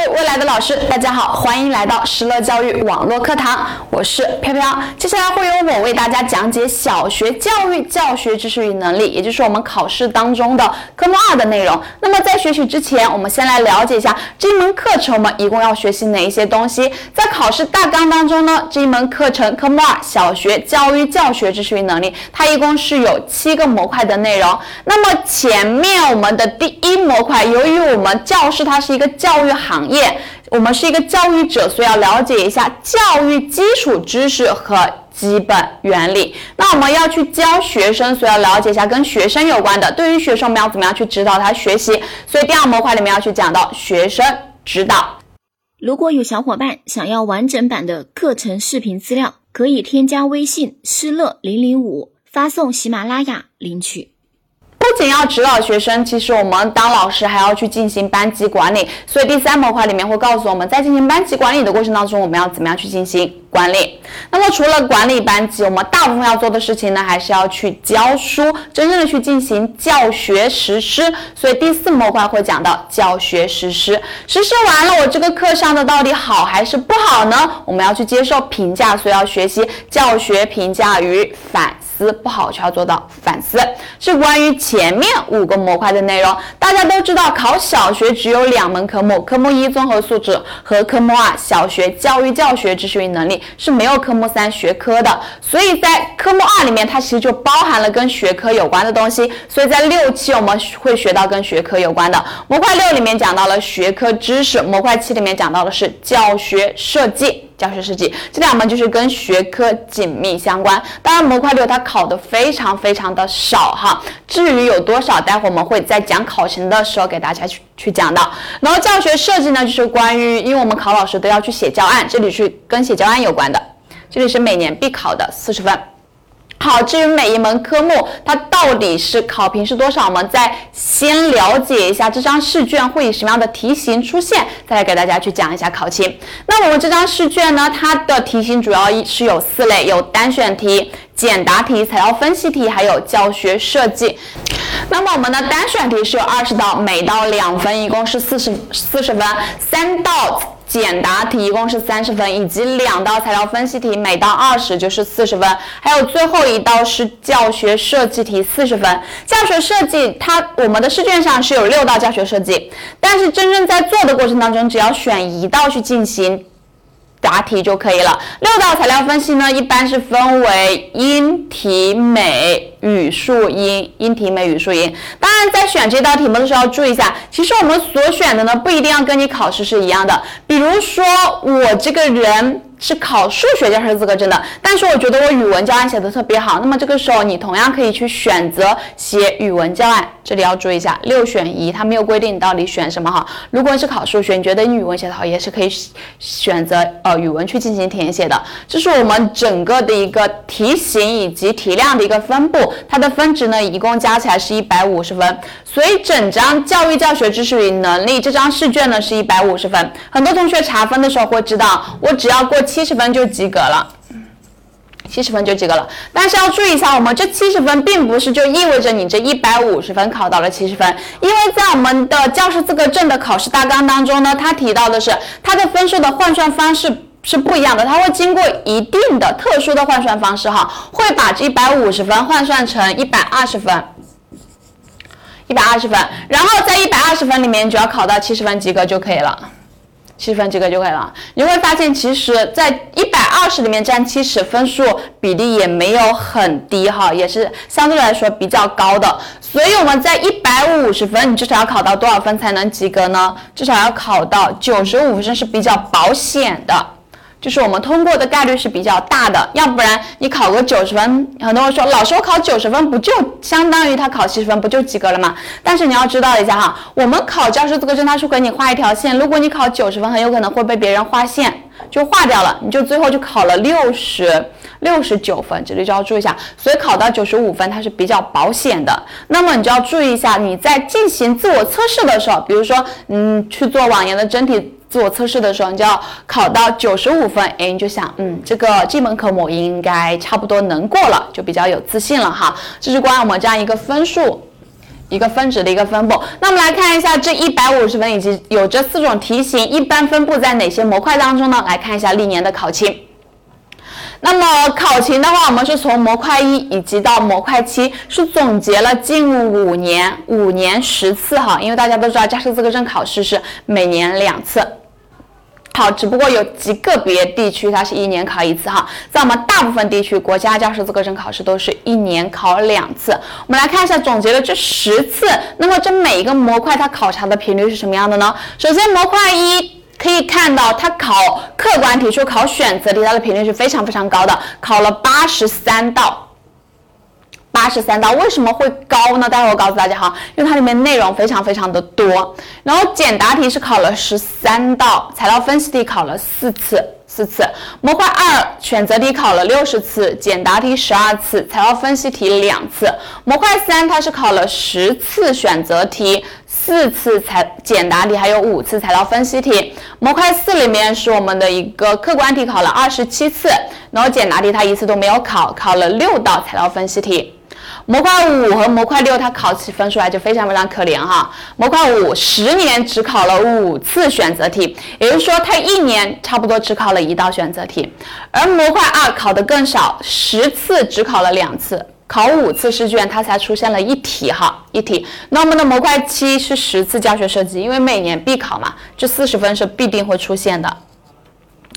位未来的老师，大家好，欢迎来到石乐教育网络课堂，我是飘飘。接下来会由我为大家讲解小学教育教学知识与能力，也就是我们考试当中的科目二的内容。那么在学习之前，我们先来了解一下这一门课程我们一共要学习哪一些东西。在考试大纲当中呢，这一门课程科目二小学教育教学知识与能力，它一共是有七个模块的内容。那么前面我们的第一模块，由于我们教师它是一个教育行，我们是一个教育者，所以要了解一下教育基础知识和基本原理。那我们要去教学生，所以要了解一下跟学生有关的。对于学生，我们要怎么样去指导他学习？所以第二模块里面要去讲到学生指导。如果有小伙伴想要完整版的课程视频资料，可以添加微信施乐零零五，发送喜马拉雅领取。不仅要指导学生，其实我们当老师还要去进行班级管理。所以第三模块里面会告诉我们在进行班级管理的过程当中，我们要怎么样去进行管理。那么除了管理班级，我们大部分要做的事情呢，还是要去教书，真正的去进行教学实施。所以第四模块会讲到教学实施。实施完了，我这个课上的到底好还是不好呢？我们要去接受评价，所以要学习教学评价与反思。思不好就要做到反思，是关于前面五个模块的内容。大家都知道，考小学只有两门科目，科目一综合素质和科目二小学教育教学知识与能力是没有科目三学科的。所以在科目二里面，它其实就包含了跟学科有关的东西。所以在六期我们会学到跟学科有关的模块六里面讲到了学科知识，模块七里面讲到的是教学设计。教学设计这两门就是跟学科紧密相关。当然，模块六它考的非常非常的少哈。至于有多少，待会我们会在讲考情的时候给大家去去讲到。然后教学设计呢，就是关于，因为我们考老师都要去写教案，这里去跟写教案有关的，这里是每年必考的四十分。好，至于每一门科目它到底是考评是多少，我们再先了解一下这张试卷会以什么样的题型出现，再来给大家去讲一下考情。那我们这张试卷呢，它的题型主要是有四类，有单选题、简答题、材料分析题，还有教学设计。那么我们的单选题是有二十道，每道两分，一共是四十四十分，三道。简答题一共是三十分，以及两道材料分析题，每道二十就是四十分，还有最后一道是教学设计题四十分。教学设计它我们的试卷上是有六道教学设计，但是真正在做的过程当中，只要选一道去进行。答题就可以了。六道材料分析呢，一般是分为音、体、美、语数英。音、体、美、语数英。当然，在选这道题目的时候要注意一下，其实我们所选的呢，不一定要跟你考试是一样的。比如说，我这个人。是考数学教师资格证的，但是我觉得我语文教案写的特别好，那么这个时候你同样可以去选择写语文教案。这里要注意一下，六选一，它没有规定你到底选什么哈。如果你是考数学，你觉得你语文写的好，也是可以选择呃语文去进行填写的。这是我们整个的一个题型以及题量的一个分布，它的分值呢一共加起来是一百五十分，所以整张教育教学知识与能力这张试卷呢是一百五十分。很多同学查分的时候会知道，我只要过。七十分就及格了，七十分就及格了。但是要注意一下，我们这七十分并不是就意味着你这一百五十分考到了七十分，因为在我们的教师资格证的考试大纲当中呢，它提到的是它的分数的换算方式是不一样的，它会经过一定的特殊的换算方式哈，会把这一百五十分换算成一百二十分，一百二十分，然后在一百二十分里面，只要考到七十分及格就可以了。七分及格就可以了。你会发现，其实，在一百二十里面占七十分数比例也没有很低哈，也是相对来说比较高的。所以我们在一百五十分，你至少要考到多少分才能及格呢？至少要考到九十五分是比较保险的。就是我们通过的概率是比较大的，要不然你考个九十分，很多人说老师我考九十分不就相当于他考七十分不就及格了吗？但是你要知道一下哈，我们考教师资格证他是给你画一条线，如果你考九十分，很有可能会被别人划线就划掉了，你就最后就考了六十六十九分，这里就要注意一下。所以考到九十五分它是比较保险的，那么你就要注意一下你在进行自我测试的时候，比如说嗯去做网言的真题。自我测试的时候，你就要考到九十五分，哎，你就想，嗯，这个这门科目应该差不多能过了，就比较有自信了哈。这是关于我们这样一个分数一个分值的一个分布。那我们来看一下这一百五十分以及有这四种题型，一般分布在哪些模块当中呢？来看一下历年的考勤。那么考勤的话，我们是从模块一以及到模块七，是总结了近五年五年十次哈，因为大家都知道驾驶资格证考试是每年两次。好，只不过有极个别地区它是一年考一次哈，在我们大部分地区，国家教师资格证考试都是一年考两次。我们来看一下总结了这十次，那么这每一个模块它考察的频率是什么样的呢？首先模块一可以看到，它考客观题、说考选择题，它的频率是非常非常高的，考了八十三道。八十三道为什么会高呢？待会我告诉大家哈，因为它里面内容非常非常的多。然后简答题是考了十三道，材料分析题考了四次，四次。模块二选择题考了六十次，简答题十二次，材料分析题两次。模块三它是考了十次选择题，四次材简答题，还有五次材料分析题。模块四里面是我们的一个客观题考了二十七次，然后简答题它一次都没有考，考了六道材料分析题。模块五和模块六，它考起分数来就非常非常可怜哈。模块五十年只考了五次选择题，也就是说它一年差不多只考了一道选择题。而模块二考的更少，十次只考了两次，考五次试卷它才出现了一题哈，一题。那我们的模块七是十次教学设计，因为每年必考嘛，这四十分是必定会出现的。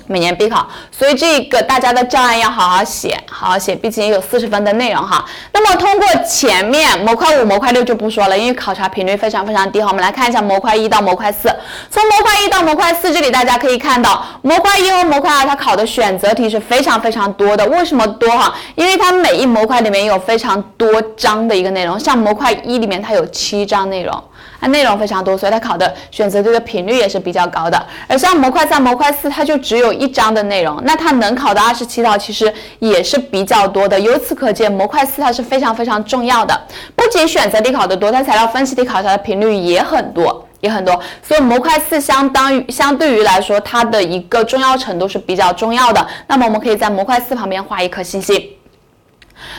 每年必考，所以这个大家的教案要好好写，好好写，毕竟也有四十分的内容哈。那么通过前面模块五、模块六就不说了，因为考察频率非常非常低哈。我们来看一下模块一到模块四，从模块一到模块四，这里大家可以看到，模块一和模块二它考的选择题是非常非常多的。为什么多哈？因为它每一模块里面有非常多章的一个内容，像模块一里面它有七章内容。它内容非常多，所以它考的选择题的频率也是比较高的。而像模块三、模块四，它就只有一章的内容，那它能考的二十七道其实也是比较多的。由此可见，模块四它是非常非常重要的。不仅选择题考得多，它材料分析题考察的频率也很多，也很多。所以模块四相当于相对于来说，它的一个重要程度是比较重要的。那么我们可以在模块四旁边画一颗星星。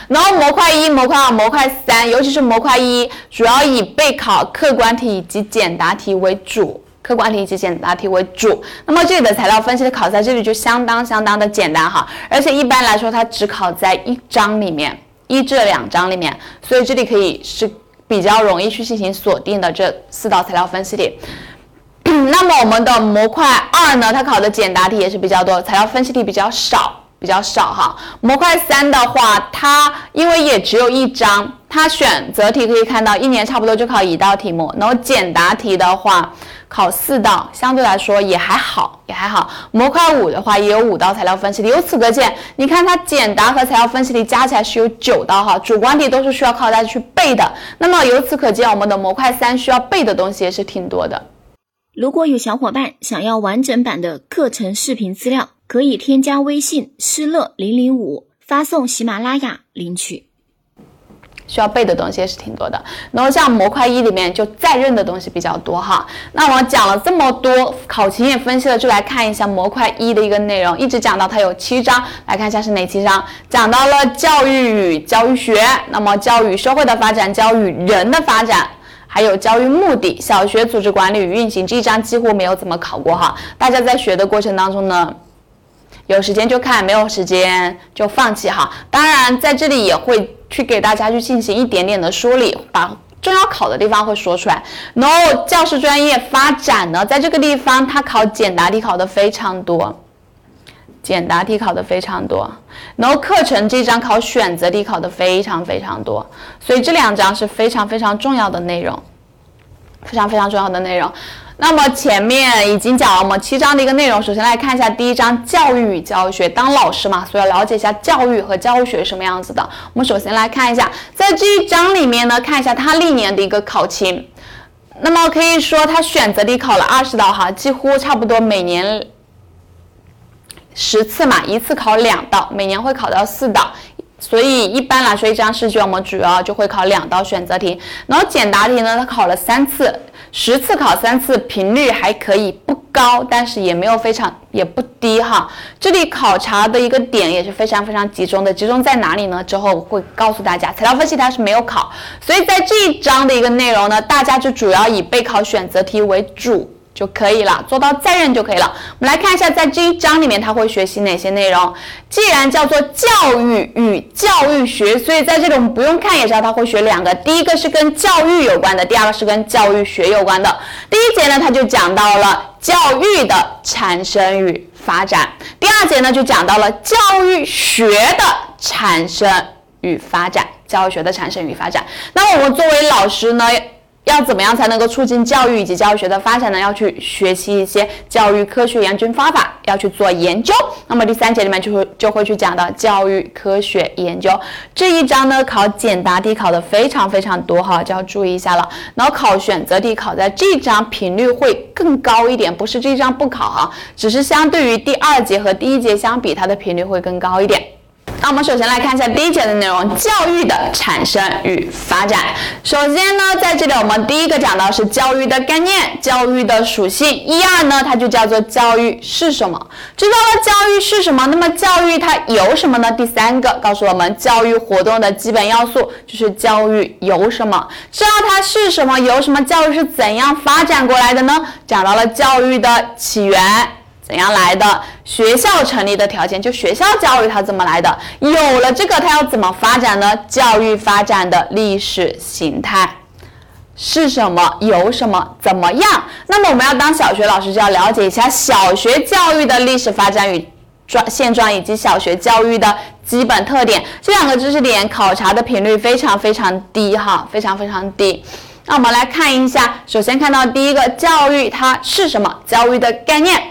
然后模块一、模块二、模块三，尤其是模块一，主要以备考客观题以及简答题为主，客观题以及简答题为主。那么这里的材料分析的考在这里就相当相当的简单哈，而且一般来说它只考在一章里面，一至两章里面，所以这里可以是比较容易去进行锁定的这四道材料分析题。那么我们的模块二呢，它考的简答题也是比较多，材料分析题比较少。比较少哈，模块三的话，它因为也只有一章，它选择题可以看到一年差不多就考一道题目，然后简答题的话考四道，相对来说也还好，也还好。模块五的话也有五道材料分析题，由此可见，你看它简答和材料分析题加起来是有九道哈，主观题都是需要靠大家去背的。那么由此可见，我们的模块三需要背的东西也是挺多的。如果有小伙伴想要完整版的课程视频资料。可以添加微信施乐零零五，发送喜马拉雅领取。需要背的东西也是挺多的，然后像模块一里面就在任的东西比较多哈。那我讲了这么多，考勤也分析了，就来看一下模块一的一个内容，一直讲到它有七章，来看一下是哪七章。讲到了教育与教育学，那么教育社会的发展，教育人的发展，还有教育目的，小学组织管理与运行这一章几乎没有怎么考过哈。大家在学的过程当中呢。有时间就看，没有时间就放弃哈。当然，在这里也会去给大家去进行一点点的梳理，把重要考的地方会说出来。然后教师专业发展呢，在这个地方它考简答题考的非常多，简答题考的非常多。然后课程这章考选择题考的非常非常多，所以这两章是非常非常重要的内容，非常非常重要的内容。那么前面已经讲了我们七章的一个内容，首先来看一下第一章教育与教学。当老师嘛，所以要了解一下教育和教学什么样子的。我们首先来看一下，在这一章里面呢，看一下它历年的一个考勤。那么可以说它选择题考了二十道哈，几乎差不多每年十次嘛，一次考两道，每年会考到四道。所以一般来说，一张试卷我们主要就会考两道选择题，然后简答题呢，它考了三次，十次考三次，频率还可以，不高，但是也没有非常也不低哈。这里考察的一个点也是非常非常集中的，集中在哪里呢？之后我会告诉大家，材料分析它是没有考，所以在这一章的一个内容呢，大家就主要以备考选择题为主。就可以了，做到再认就可以了。我们来看一下，在这一章里面，他会学习哪些内容？既然叫做教育与教育学，所以在这里我们不用看也知道他会学两个。第一个是跟教育有关的，第二个是跟教育学有关的。第一节呢，他就讲到了教育的产生与发展；第二节呢，就讲到了教育学的产生与发展。教学的产生与发展。那我们作为老师呢？要怎么样才能够促进教育以及教学的发展呢？要去学习一些教育科学研究方法，要去做研究。那么第三节里面就会就会去讲到教育科学研究这一章呢，考简答题考的非常非常多哈，就要注意一下了。然后考选择题考在这一章频率会更高一点，不是这一章不考哈，只是相对于第二节和第一节相比，它的频率会更高一点。那我们首先来看一下第一节的内容：教育的产生与发展。首先呢，在这里我们第一个讲到是教育的概念、教育的属性。一二呢，它就叫做教育是什么？知道了教育是什么，那么教育它有什么呢？第三个告诉我们，教育活动的基本要素就是教育有什么？知道它是什么，有什么？教育是怎样发展过来的呢？讲到了教育的起源。怎样来的？学校成立的条件，就学校教育它怎么来的？有了这个，它要怎么发展呢？教育发展的历史形态是什么？有什么？怎么样？那么我们要当小学老师，就要了解一下小学教育的历史发展与状现状，以及小学教育的基本特点。这两个知识点考察的频率非常非常低哈，非常非常低。那我们来看一下，首先看到第一个，教育它是什么？教育的概念。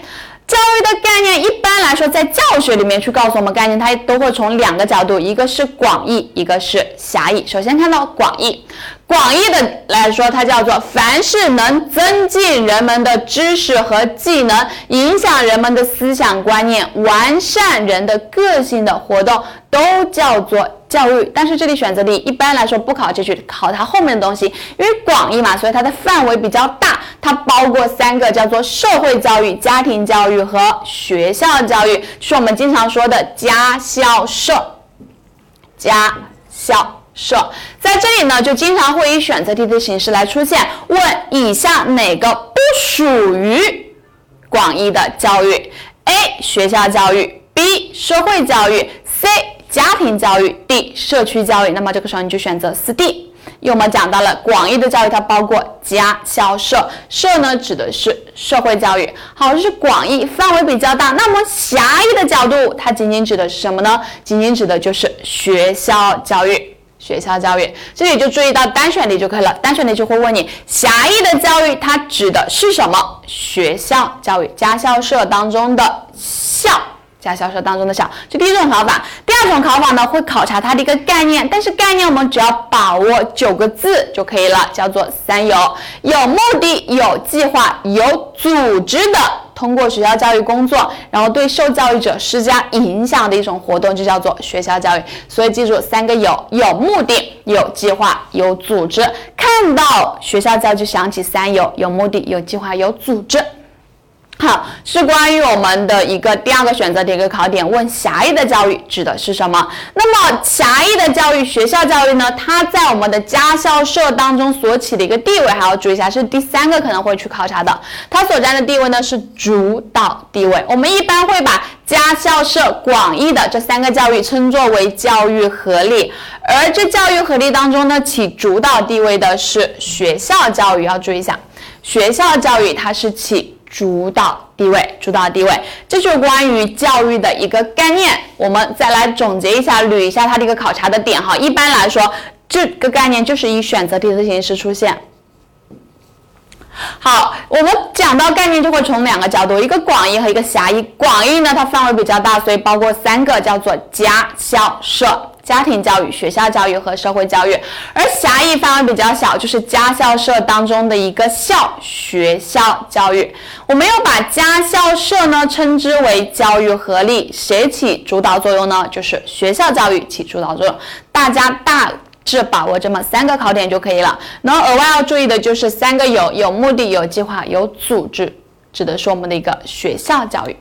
教育的概念一般来说，在教学里面去告诉我们概念，它都会从两个角度，一个是广义，一个是狭义。首先看到广义，广义的来说，它叫做凡是能增进人们的知识和技能，影响人们的思想观念，完善人的个性的活动，都叫做。教育，但是这里选择题一般来说不考这句，考它后面的东西，因为广义嘛，所以它的范围比较大，它包括三个叫做社会教育、家庭教育和学校教育，是我们经常说的家校社。家校社在这里呢，就经常会以选择题的形式来出现，问以下哪个不属于广义的教育？A. 学校教育，B. 社会教育，C. 家庭教育，D 社区教育，那么这个时候你就选择四 D。因为我们讲到了广义的教育，它包括家、校、社。社呢指的是社会教育，好，这是广义，范围比较大。那么狭义的角度，它仅仅指的是什么呢？仅仅指的就是学校教育。学校教育，这里就注意到单选题就可以了。单选题就会问你，狭义的教育它指的是什么？学校教育，家、校、社当中的校。加销售当中的小，这第一种考法。第二种考法呢，会考察它的一个概念，但是概念我们只要把握九个字就可以了，叫做三有：有目的、有计划、有组织的，通过学校教育工作，然后对受教育者施加影响的一种活动，就叫做学校教育。所以记住三个有：有目的、有计划、有组织。看到学校教育就想起三有：有目的、有计划、有组织。好，是关于我们的一个第二个选择题一个考点，问狭义的教育指的是什么？那么狭义的教育，学校教育呢？它在我们的家校社当中所起的一个地位，还要注意一下，是第三个可能会去考察的。它所占的地位呢是主导地位。我们一般会把家校社广义的这三个教育称作为教育合力，而这教育合力当中呢，起主导地位的是学校教育，要注意一下，学校教育它是起。主导地位，主导地位，这就关于教育的一个概念。我们再来总结一下，捋一下它的一个考察的点哈。一般来说，这个概念就是以选择题的形式出现。好，我们讲到概念就会从两个角度，一个广义和一个狭义。广义呢，它范围比较大，所以包括三个，叫做家、校、社。家庭教育、学校教育和社会教育，而狭义范围比较小，就是家校社当中的一个校学校教育。我们又把家校社呢称之为教育合力，谁起主导作用呢？就是学校教育起主导作用。大家大致把握这么三个考点就可以了。然后额外要注意的就是三个有：有目的、有计划、有组织，指的是我们的一个学校教育。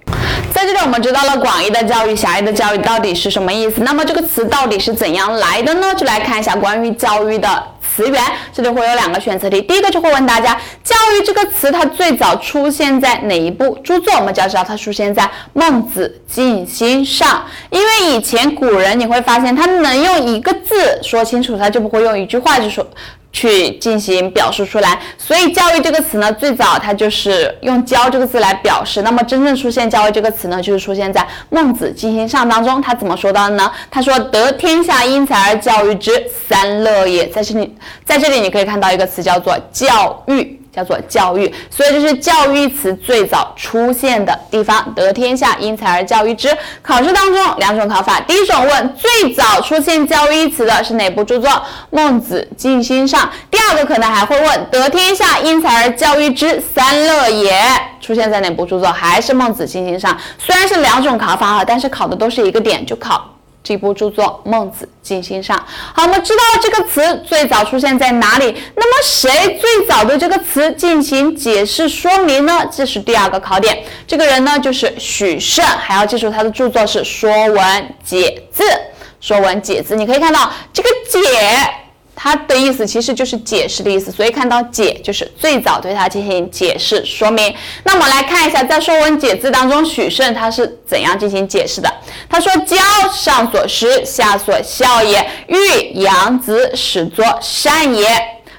在这里，我们知道了广义的教育、狭义的教育到底是什么意思。那么这个词到底是怎样来的呢？就来看一下关于教育的词源。这里会有两个选择题，第一个就会问大家，教育这个词它最早出现在哪一部著作？我们就要知道它出现在《孟子尽心上》，因为以前古人你会发现，他能用一个字说清楚，他就不会用一句话就说。去进行表述出来，所以“教育”这个词呢，最早它就是用“教”这个字来表示。那么真正出现“教育”这个词呢，就是出现在《孟子尽心上》当中。他怎么说到的呢？他说：“得天下因才而教育之，三乐也。”在这里，在这里你可以看到一个词叫做“教育”。叫做教育，所以这是教育词最早出现的地方。得天下因材而教育之。考试当中两种考法，第一种问最早出现教育词的是哪部著作？孟子尽心上。第二个可能还会问得天下因材而教育之，三乐也出现在哪部著作？还是孟子尽心上。虽然是两种考法哈，但是考的都是一个点，就考。这部著作《孟子尽心上》。好，我们知道这个词最早出现在哪里？那么谁最早对这个词进行解释说明呢？这是第二个考点。这个人呢，就是许慎，还要记住他的著作是《说文解字》。《说文解字》，你可以看到这个“解”。它的意思其实就是解释的意思，所以看到解就是最早对它进行解释说明。那我们来看一下，在《说文解字》当中，许慎他是怎样进行解释的？他说：“教上所施，下所效也；欲养子，始作善也。”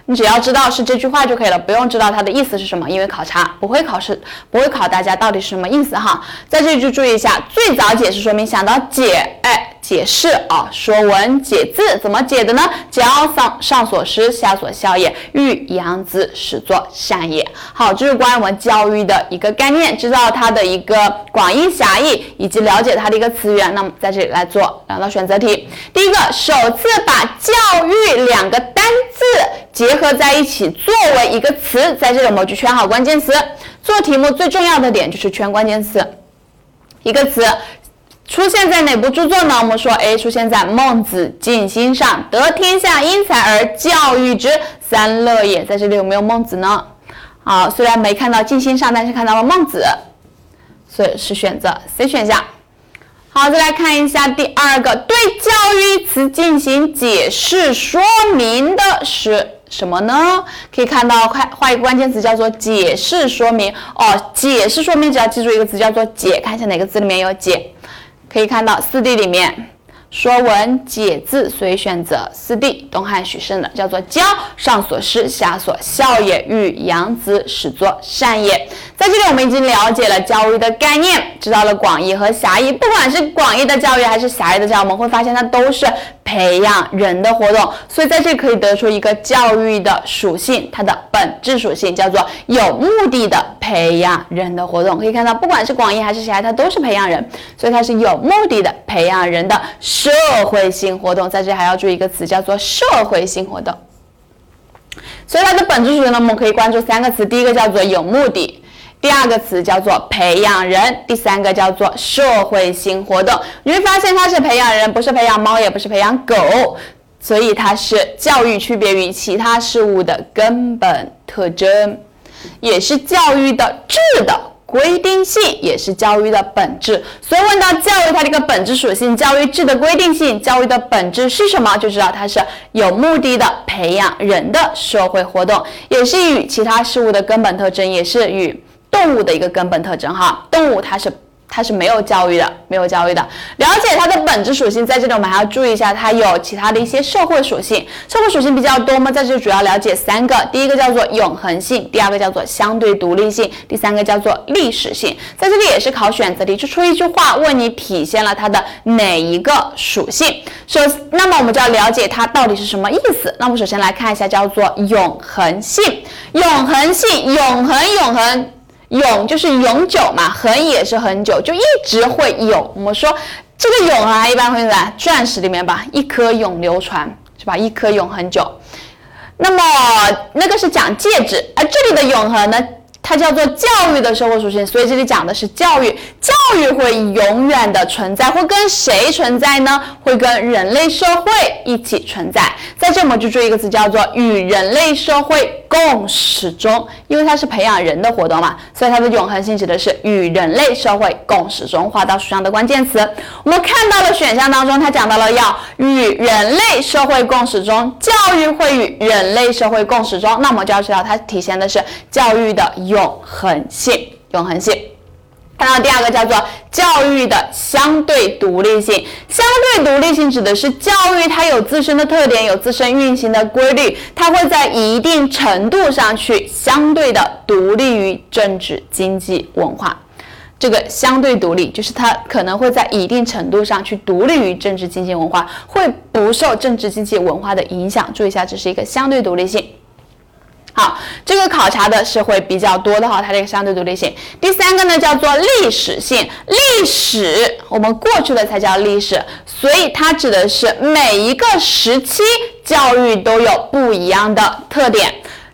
你只要知道是这句话就可以了，不用知道它的意思是什么，因为考察不会考试，不会考大家到底是什么意思哈。在这里就注意一下，最早解释说明想到解，哎。解释啊，《说文解字》怎么解的呢？教上上所施，下所效也；欲养子，始作善也。好，这是关于我们教育的一个概念，知道它的一个广义狭义，以及了解它的一个词源。那么在这里来做两道选择题。第一个，首次把教育两个单字结合在一起作为一个词，在这里我们去圈好关键词。做题目最重要的点就是圈关键词，一个词。出现在哪部著作呢？我们说，A 出现在《孟子尽心上》，得天下因才而教育之，三乐也。在这里有没有孟子呢？好，虽然没看到尽心上，但是看到了孟子，所以是选择 C 选项。好，再来看一下第二个，对教育词进行解释说明的是什么呢？可以看到，快画一个关键词叫做解释说明。哦，解释说明只要记住一个词叫做解，看一下哪个字里面有解。可以看到四 D 里面，《说文解字》，所以选择四 D。东汉许慎的叫做教，上所施，下所效也；育养子，始作善也。在这里，我们已经了解了教育的概念，知道了广义和狭义。不管是广义的教育还是狭义的教育，我们会发现它都是。培养人的活动，所以在这可以得出一个教育的属性，它的本质属性叫做有目的的培养人的活动。可以看到，不管是广义还是狭义，它都是培养人，所以它是有目的的培养人的社会性活动。在这里还要注意一个词，叫做社会性活动。所以它的本质属性呢，我们可以关注三个词，第一个叫做有目的。第二个词叫做培养人，第三个叫做社会性活动。你会发现它是培养人，不是培养猫，也不是培养狗，所以它是教育区别于其他事物的根本特征，也是教育的质的规定性，也是教育的本质。所以问到教育它的一个本质属性，教育质的规定性，教育的本质是什么，就知道它是有目的的培养人的社会活动，也是与其他事物的根本特征，也是与。动物的一个根本特征哈，动物它是它是没有教育的，没有教育的。了解它的本质属性，在这里我们还要注意一下，它有其他的一些社会属性。社会属性比较多嘛，在这里主要了解三个，第一个叫做永恒性，第二个叫做相对独立性，第三个叫做历史性。在这里也是考选择题，就出一句话问你体现了它的哪一个属性。首，那么我们就要了解它到底是什么意思。那么首先来看一下，叫做永恒性，永恒性，永恒，永恒。永就是永久嘛，恒也是很久，就一直会有。我们说这个永啊，一般会在钻石里面吧，一颗永流传是吧？一颗永恒久。那么那个是讲戒指，而这里的永恒呢？它叫做教育的社会属性，所以这里讲的是教育，教育会永远的存在，会跟谁存在呢？会跟人类社会一起存在。在这我们就注意一个词，叫做与人类社会共始终，因为它是培养人的活动嘛，所以它的永恒性指的是与人类社会共始终。画到书上的关键词，我们看到了选项当中，它讲到了要与人类社会共始终，教育会与人类社会共始终，那我们就要知道它体现的是教育的。永恒性，永恒性。看到第二个叫做教育的相对独立性，相对独立性指的是教育它有自身的特点，有自身运行的规律，它会在一定程度上去相对的独立于政治、经济、文化。这个相对独立，就是它可能会在一定程度上去独立于政治、经济、文化，会不受政治、经济、文化的影响。注意一下，这是一个相对独立性。好，这个考察的是会比较多的哈，它这个相对独立性。第三个呢叫做历史性，历史我们过去的才叫历史，所以它指的是每一个时期教育都有不一样的特点。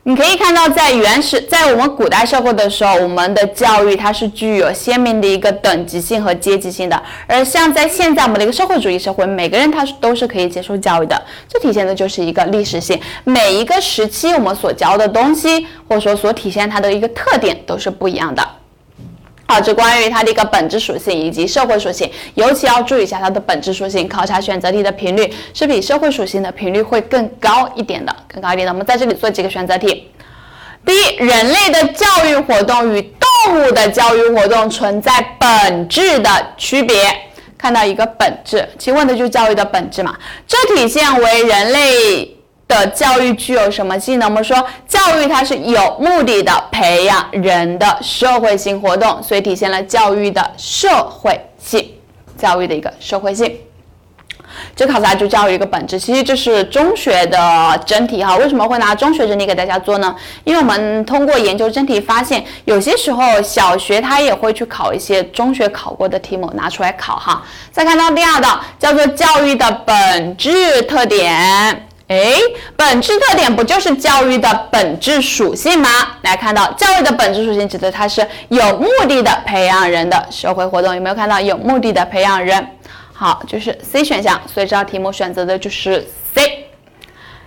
你可以看到，在原始，在我们古代社会的时候，我们的教育它是具有鲜明的一个等级性和阶级性的。而像在现在我们的一个社会主义社会，每个人他是都是可以接受教育的，这体现的就是一个历史性。每一个时期我们所教的东西，或者说所体现它的一个特点都是不一样的。好，这关于它的一个本质属性以及社会属性，尤其要注意一下它的本质属性。考察选择题的频率是比社会属性的频率会更高一点的，更高一点的。我们在这里做几个选择题。第一，人类的教育活动与动物的教育活动存在本质的区别。看到一个本质，其问的就是教育的本质嘛？这体现为人类。的教育具有什么技能？我们说教育它是有目的的培养人的社会性活动，所以体现了教育的社会性，教育的一个社会性。这考察就教育一个本质，其实这是中学的真题哈。为什么会拿中学真题给大家做呢？因为我们通过研究真题发现，有些时候小学它也会去考一些中学考过的题目拿出来考哈。再看到第二道，叫做教育的本质特点。哎，本质特点不就是教育的本质属性吗？来看到教育的本质属性，指的它是有目的的培养人的社会活动，有没有看到有目的的培养人？好，就是 C 选项，所以这道题目选择的就是 C。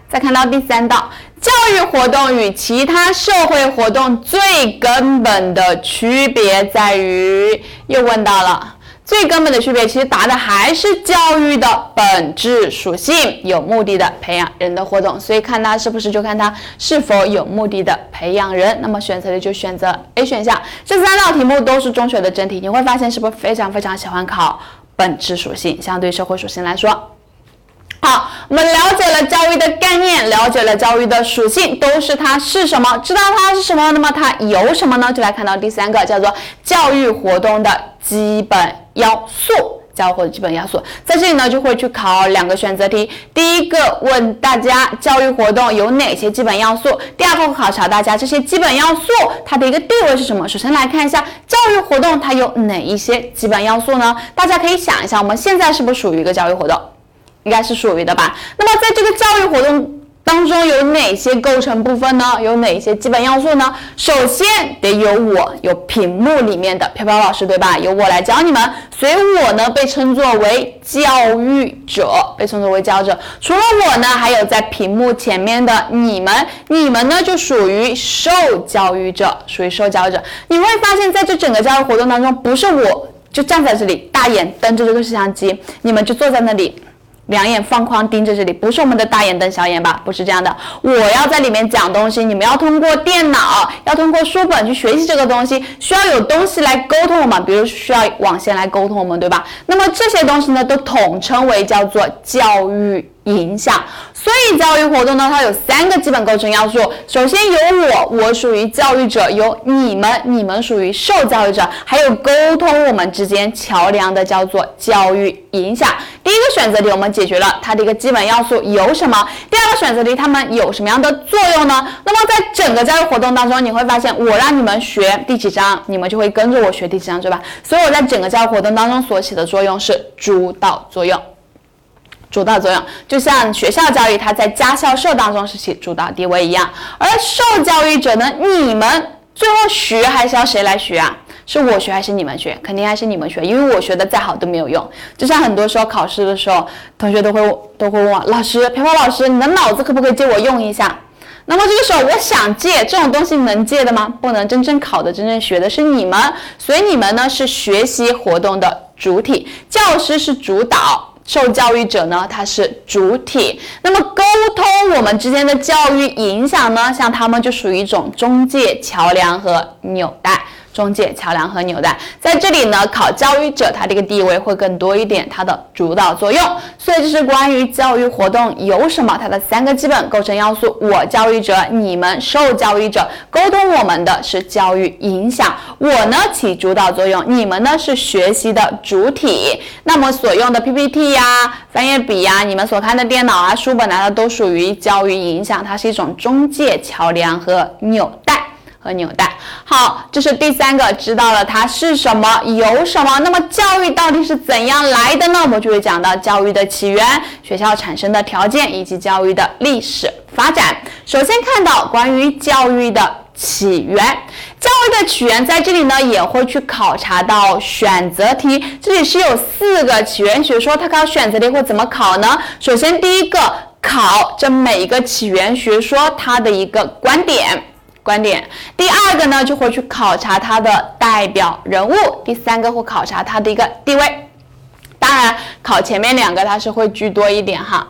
再看到第三道，教育活动与其他社会活动最根本的区别在于，又问到了。最根本的区别，其实答的还是教育的本质属性，有目的的培养人的活动。所以看它是不是就看它是否有目的的培养人。那么选择的就选择 A 选项。这三道题目都是中学的真题，你会发现是不是非常非常喜欢考本质属性？相对社会属性来说。好，我们了解了教育的概念，了解了教育的属性，都是它是什么？知道它是什么，那么它有什么呢？就来看到第三个，叫做教育活动的基本要素。教育活动基本要素，在这里呢就会去考两个选择题。第一个问大家教育活动有哪些基本要素？第二个考察大家这些基本要素它的一个地位是什么？首先来看一下教育活动它有哪一些基本要素呢？大家可以想一下，我们现在是不是属于一个教育活动？应该是属于的吧。那么在这个教育活动当中有哪些构成部分呢？有哪些基本要素呢？首先得有我，有屏幕里面的飘飘老师，对吧？由我来教你们，所以我呢被称作为教育者，被称作为教育者。除了我呢，还有在屏幕前面的你们，你们呢就属于受教育者，属于受教育者。你会发现在这整个教育活动当中，不是我就站在这里，大眼瞪着这个摄像机，你们就坐在那里。两眼放光盯着这里，不是我们的大眼瞪小眼吧？不是这样的。我要在里面讲东西，你们要通过电脑，要通过书本去学习这个东西，需要有东西来沟通我们，比如需要网线来沟通我们，对吧？那么这些东西呢，都统称为叫做教育。影响，所以教育活动呢，它有三个基本构成要素。首先有我，我属于教育者；有你们，你们属于受教育者；还有沟通我们之间桥梁的，叫做教育影响。第一个选择题我们解决了它的一个基本要素有什么？第二个选择题它们有什么样的作用呢？那么在整个教育活动当中，你会发现我让你们学第几章，你们就会跟着我学第几章，对吧？所以我在整个教育活动当中所起的作用是主导作用。主导作用，就像学校教育，它在家校社当中是起主导地位一样。而受教育者呢，你们最后学还是要谁来学啊？是我学还是你们学？肯定还是你们学，因为我学的再好都没有用。就像很多时候考试的时候，同学都会都会问我，老师，培培老师，你的脑子可不可以借我用一下？那么这个时候，我想借这种东西能借的吗？不能，真正考的、真正学的是你们，所以你们呢是学习活动的主体，教师是主导。受教育者呢，他是主体。那么沟通我们之间的教育影响呢，像他们就属于一种中介、桥梁和纽带。中介、桥梁和纽带，在这里呢，考教育者，他这个地位会更多一点，它的主导作用。所以这是关于教育活动有什么，它的三个基本构成要素：我教育者，你们受教育者，沟通我们的是教育影响。我呢起主导作用，你们呢是学习的主体。那么所用的 PPT 呀、翻页笔呀、你们所看的电脑啊、书本啊，它都属于教育影响，它是一种中介、桥梁和纽带。和纽带，好，这是第三个，知道了它是什么，有什么。那么教育到底是怎样来的呢？我们就会讲到教育的起源、学校产生的条件以及教育的历史发展。首先看到关于教育的起源，教育的起源在这里呢也会去考察到选择题。这里是有四个起源学说，它考选择题会怎么考呢？首先第一个考这每一个起源学说它的一个观点。观点，第二个呢就会去考察它的代表人物，第三个会考察它的一个地位。当然，考前面两个它是会居多一点哈。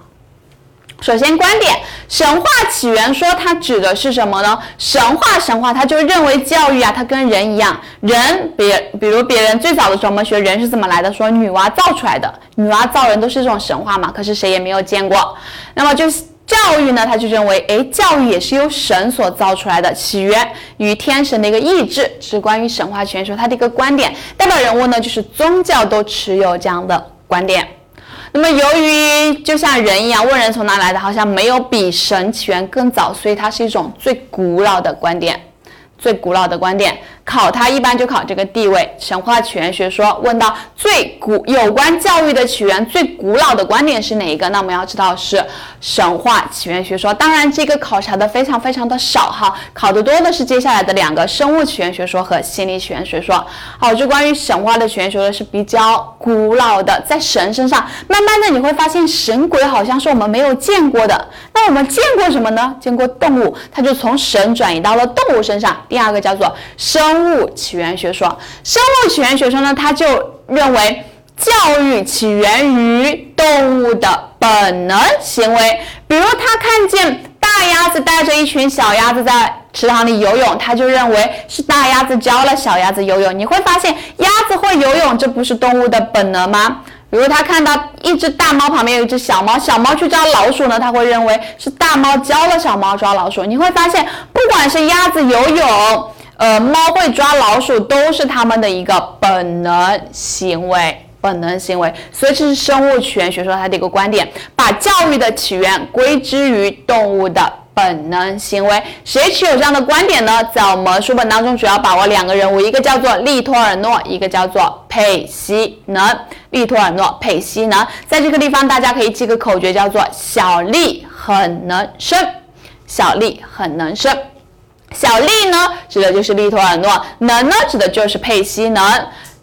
首先，观点，神话起源说它指的是什么呢？神话，神话，它就认为教育啊，它跟人一样，人，别，比如别人最早的时候我们学人是怎么来的，说女娲造出来的，女娲造人都是这种神话嘛，可是谁也没有见过，那么就。教育呢，他就认为，哎，教育也是由神所造出来的，起源于天神的一个意志，是关于神话传说他的一个观点。代表人物呢，就是宗教都持有这样的观点。那么，由于就像人一样，问人从哪来的，好像没有比神起源更早，所以它是一种最古老的观点，最古老的观点。考它一般就考这个地位，神话起源学说。问到最古有关教育的起源最古老的观点是哪一个？那我们要知道是神话起源学说。当然，这个考察的非常非常的少哈，考的多的是接下来的两个生物起源学说和心理起源学说。好，就关于神话的起源学说是比较古老的，在神身上，慢慢的你会发现神鬼好像是我们没有见过的。那我们见过什么呢？见过动物，它就从神转移到了动物身上。第二个叫做生。生物起源学说，生物起源学说呢，他就认为教育起源于动物的本能行为。比如他看见大鸭子带着一群小鸭子在池塘里游泳，他就认为是大鸭子教了小鸭子游泳。你会发现，鸭子会游泳，这不是动物的本能吗？比如他看到一只大猫旁边有一只小猫，小猫去抓老鼠呢，他会认为是大猫教了小猫抓老鼠。你会发现，不管是鸭子游泳。呃，猫会抓老鼠，都是它们的一个本能行为，本能行为。所以这是生物起源学说它的一个观点，把教育的起源归之于动物的本能行为。谁持有这样的观点呢？在我们书本当中，主要把握两个人物，一个叫做利托尔诺，一个叫做佩西能。利托尔诺、佩西能，在这个地方大家可以记个口诀，叫做“小利很能生”，小利很能生。小利呢，指的就是利托尔诺；能呢，指的就是佩西能。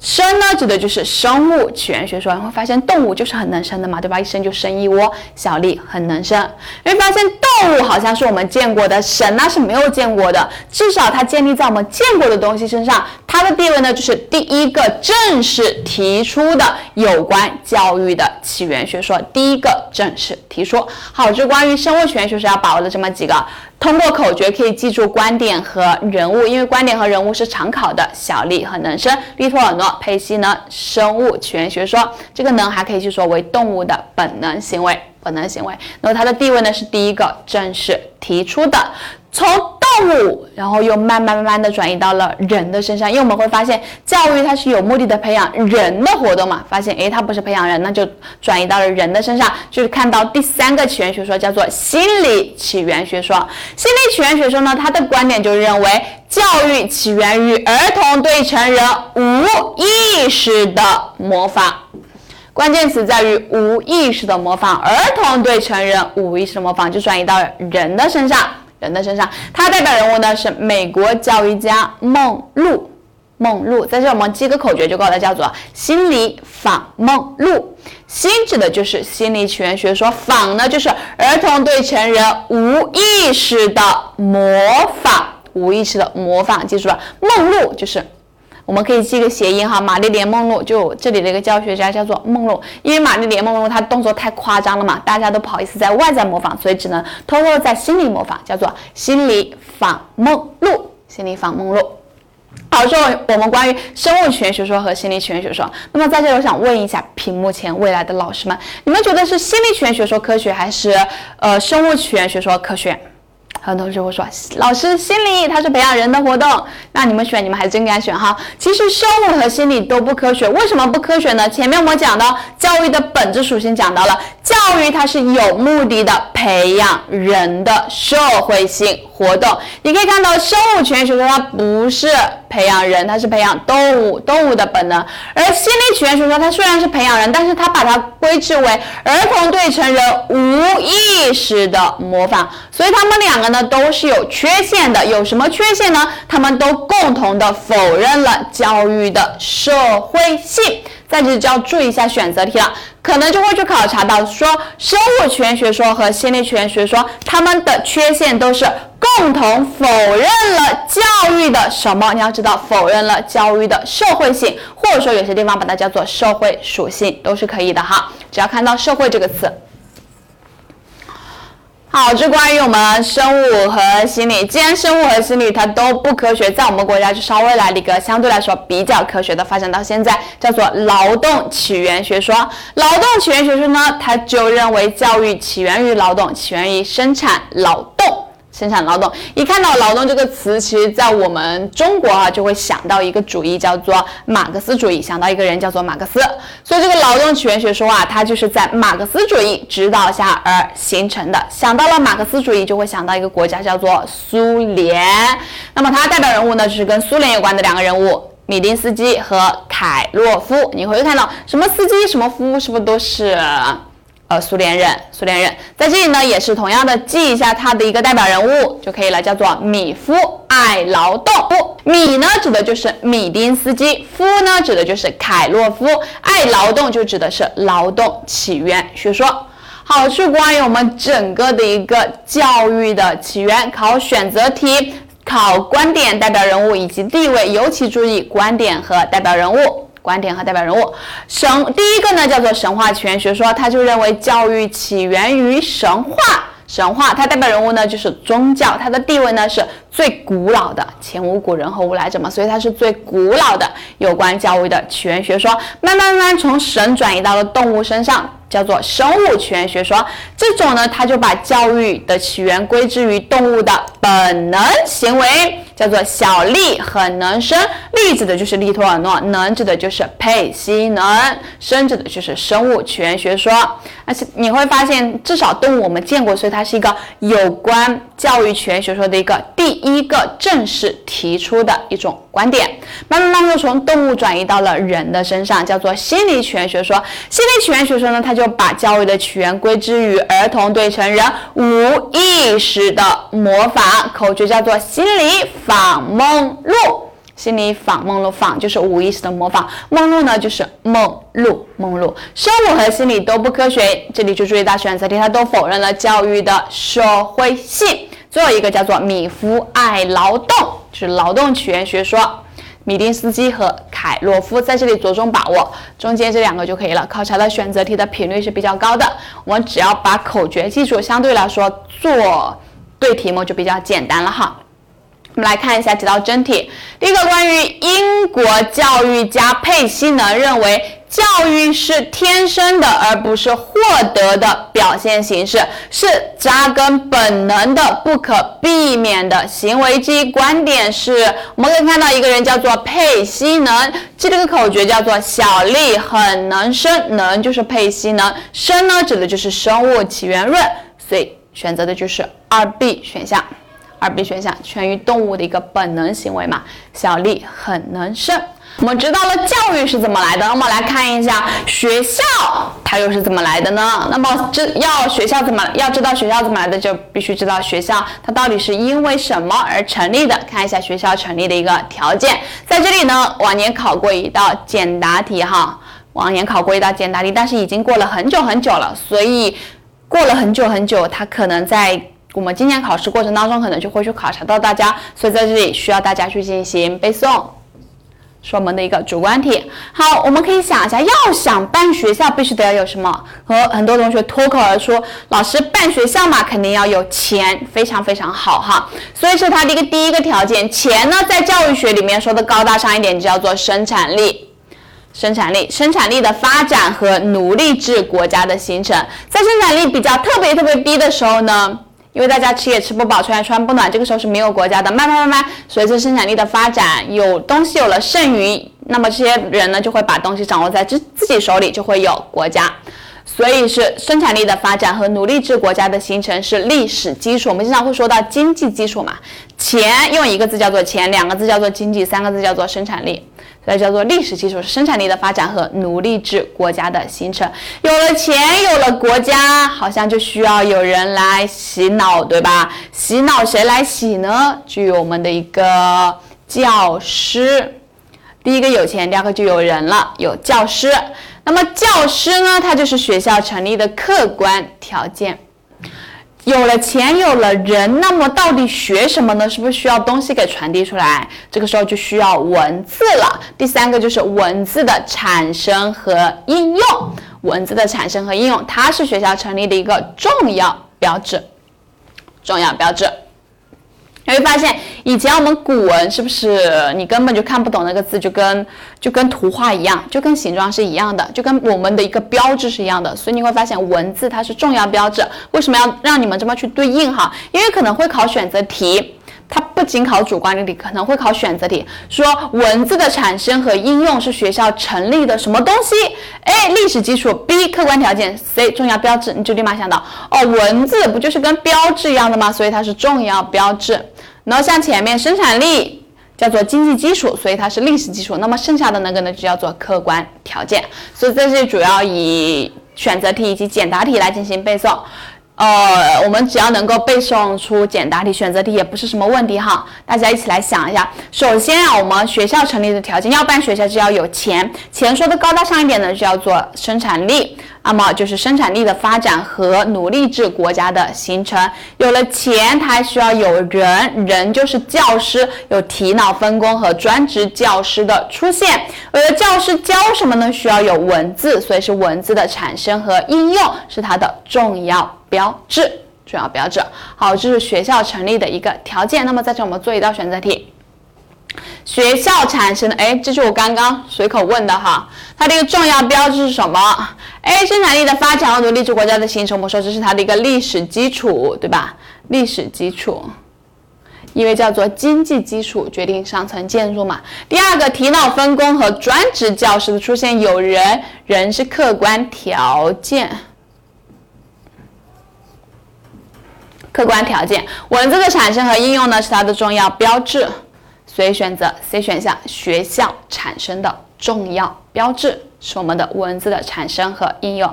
生呢，指的就是生物起源学说。你会发现动物就是很能生的嘛，对吧？一生就生一窝小粒，很能生。你会发现动物好像是我们见过的，神那是没有见过的。至少它建立在我们见过的东西身上，它的地位呢，就是第一个正式提出的有关教育的起源学说。第一个正式提出。好，这关于生物起源学说要把握的这么几个。通过口诀可以记住观点和人物，因为观点和人物是常考的。小丽和能生，利托尔诺、佩西呢？生物起源学说，这个能还可以去说为动物的本能行为，本能行为。那么它的地位呢是第一个正式提出的。从动物，然后又慢慢慢慢的转移到了人的身上，因为我们会发现教育它是有目的的培养人的活动嘛，发现诶它不是培养人，那就转移到了人的身上，就是看到第三个起源学说叫做心理起源学说。心理起源学说呢，它的观点就认为教育起源于儿童对成人无意识的模仿，关键词在于无意识的模仿，儿童对成人无意识的模仿就转移到人的身上。人的身上，他代表人物呢是美国教育家梦露。梦露在这我们记个口诀就够了，叫做心理访梦露。心指的就是心理起源学说，仿呢就是儿童对成人无意识的模仿，无意识的模仿，记住了，梦露就是。我们可以记个谐音哈，玛丽莲梦露，就这里的一个教学家叫做梦露，因为玛丽莲梦露她动作太夸张了嘛，大家都不好意思在外在模仿，所以只能偷偷在心里模仿，叫做心里仿梦露，心里仿梦露。好，说我们关于生物起源学说和心理起源学说，那么在这里我想问一下屏幕前未来的老师们，你们觉得是心理起源学说科学还是呃生物起源学说科学？很多同学会说，老师心理它是培养人的活动，那你们选你们还真敢选哈。其实生物和心理都不科学，为什么不科学呢？前面我讲到教育的本质属性讲到了，教育它是有目的的培养人的社会性活动。你可以看到生物起源学说它不是培养人，它是培养动物动物的本能，而心理起源学说它虽然是培养人，但是它把它归置为儿童对成人无意识的模仿，所以他们两个。呢都是有缺陷的，有什么缺陷呢？他们都共同的否认了教育的社会性。在这里就要注意一下选择题了，可能就会去考察到说生物起源学说和心理起源学说，他们的缺陷都是共同否认了教育的什么？你要知道，否认了教育的社会性，或者说有些地方把它叫做社会属性，都是可以的哈。只要看到社会这个词。好，这关于我们生物和心理。既然生物和心理它都不科学，在我们国家就稍微来了一个相对来说比较科学的发展到现在，叫做劳动起源学说。劳动起源学说呢，它就认为教育起源于劳动，起源于生产劳动。生产劳动，一看到劳动这个词，其实在我们中国啊，就会想到一个主义，叫做马克思主义，想到一个人叫做马克思。所以这个劳动起源学说啊，它就是在马克思主义指导下而形成的。想到了马克思主义，就会想到一个国家叫做苏联。那么它代表人物呢，就是跟苏联有关的两个人物，米丁斯基和凯洛夫。你会看到什么斯基，什么夫，是不是都是？呃，苏联人，苏联人在这里呢，也是同样的记一下他的一个代表人物就可以了，叫做米夫，爱劳动。米呢，指的就是米丁斯基；夫呢，指的就是凯洛夫。爱劳动就指的是劳动起源学说。好，是关于我们整个的一个教育的起源，考选择题，考观点、代表人物以及地位，尤其注意观点和代表人物。观点和代表人物，神第一个呢叫做神话起源学说，他就认为教育起源于神话，神话它代表人物呢就是宗教，它的地位呢是最古老的，前无古人后无来者嘛，所以它是最古老的有关教育的起源学说，慢慢慢慢从神转移到了动物身上。叫做生物起源学说，这种呢，它就把教育的起源归之于动物的本能行为，叫做小利很能生，利指的就是利托尔诺，能指的就是佩西能，生指的就是生物起源学说。而且你会发现，至少动物我们见过，所以它是一个有关教育起源学说的一个第一个正式提出的一种观点。慢慢慢慢从动物转移到了人的身上，叫做心理起源学说。心理起源学说呢，它就把教育的起源归之于儿童对成人无意识的模仿，口诀叫做心理仿梦录。心理仿梦露，仿就是无意识的模仿，梦露呢就是梦露，梦露。生物和心理都不科学，这里就注意到选择题它都否认了教育的社会性。最后一个叫做米夫爱劳动，就是劳动起源学说。米丁斯基和凯洛夫在这里着重把握中间这两个就可以了。考察的选择题的频率是比较高的，我们只要把口诀记住，相对来说做对题目就比较简单了哈。我们来看一下几道真题。第一个，关于英国教育家佩西能认为，教育是天生的，而不是获得的表现形式，是扎根本能的、不可避免的行为记忆。观点是，我们可以看到一个人叫做佩西能，记这个口诀叫做“小力很能生”，能就是佩西能，生呢指的就是生物起源论，所以选择的就是二 B 选项。二 B 选项，全于动物的一个本能行为嘛，小力很能生。我们知道了教育是怎么来的，那么来看一下学校它又是怎么来的呢？那么这要学校怎么要知道学校怎么来的，就必须知道学校它到底是因为什么而成立的。看一下学校成立的一个条件，在这里呢，往年考过一道简答题哈，往年考过一道简答题，但是已经过了很久很久了，所以过了很久很久，它可能在。我们今年考试过程当中，可能就会去考察到大家，所以在这里需要大家去进行背诵，是我们的一个主观题。好，我们可以想一下，要想办学校，必须得要有什么？和很多同学脱口而出，老师办学校嘛，肯定要有钱，非常非常好哈。所以是它的一个第一个条件。钱呢，在教育学里面说的高大上一点，就叫做生产力。生产力，生产力的发展和奴隶制国家的形成，在生产力比较特别特别低的时候呢？因为大家吃也吃不饱，穿也穿不暖，这个时候是没有国家的。慢慢慢慢，随着生产力的发展，有东西有了剩余，那么这些人呢就会把东西掌握在自自己手里，就会有国家。所以是生产力的发展和奴隶制国家的形成是历史基础。我们经常会说到经济基础嘛，钱用一个字叫做钱，两个字叫做经济，三个字叫做生产力。所以叫做历史基础是生产力的发展和奴隶制国家的形成。有了钱，有了国家，好像就需要有人来洗脑，对吧？洗脑谁来洗呢？就有我们的一个教师。第一个有钱，第二个就有人了，有教师。那么教师呢？它就是学校成立的客观条件。有了钱，有了人，那么到底学什么呢？是不是需要东西给传递出来？这个时候就需要文字了。第三个就是文字的产生和应用。文字的产生和应用，它是学校成立的一个重要标志。重要标志。你会发现，以前我们古文是不是你根本就看不懂那个字，就跟就跟图画一样，就跟形状是一样的，就跟我们的一个标志是一样的。所以你会发现，文字它是重要标志。为什么要让你们这么去对应哈？因为可能会考选择题，它不仅考主观题，可能会考选择题，说文字的产生和应用是学校成立的什么东西？A 历史基础，B 客观条件，C 重要标志，你就立马想到哦，文字不就是跟标志一样的吗？所以它是重要标志。然后像前面生产力叫做经济基础，所以它是历史基础。那么剩下的那个呢，就叫做客观条件。所以这里主要以选择题以及简答题来进行背诵。呃，我们只要能够背诵出简答题、选择题，也不是什么问题哈。大家一起来想一下。首先啊，我们学校成立的条件，要办学校就要有钱。钱说的高大上一点呢，就叫做生产力。那么就是生产力的发展和奴隶制国家的形成。有了钱，它还需要有人，人就是教师，有提脑分工和专职教师的出现。而教师教什么呢？需要有文字，所以是文字的产生和应用是它的重要标志。重要标志。好，这是学校成立的一个条件。那么在这我们做一道选择题。学校产生的，哎，这是我刚刚随口问的哈，它的一个重要标志是什么？A. 生产力的发展和奴隶制国家的形成，我们说这是它的一个历史基础，对吧？历史基础，因为叫做经济基础决定上层建筑嘛。第二个，提到分工和专职教师的出现，有人，人是客观条件，客观条件，文字的产生和应用呢是它的重要标志。所以选择 C 选项，学校产生的重要标志是我们的文字的产生和应用。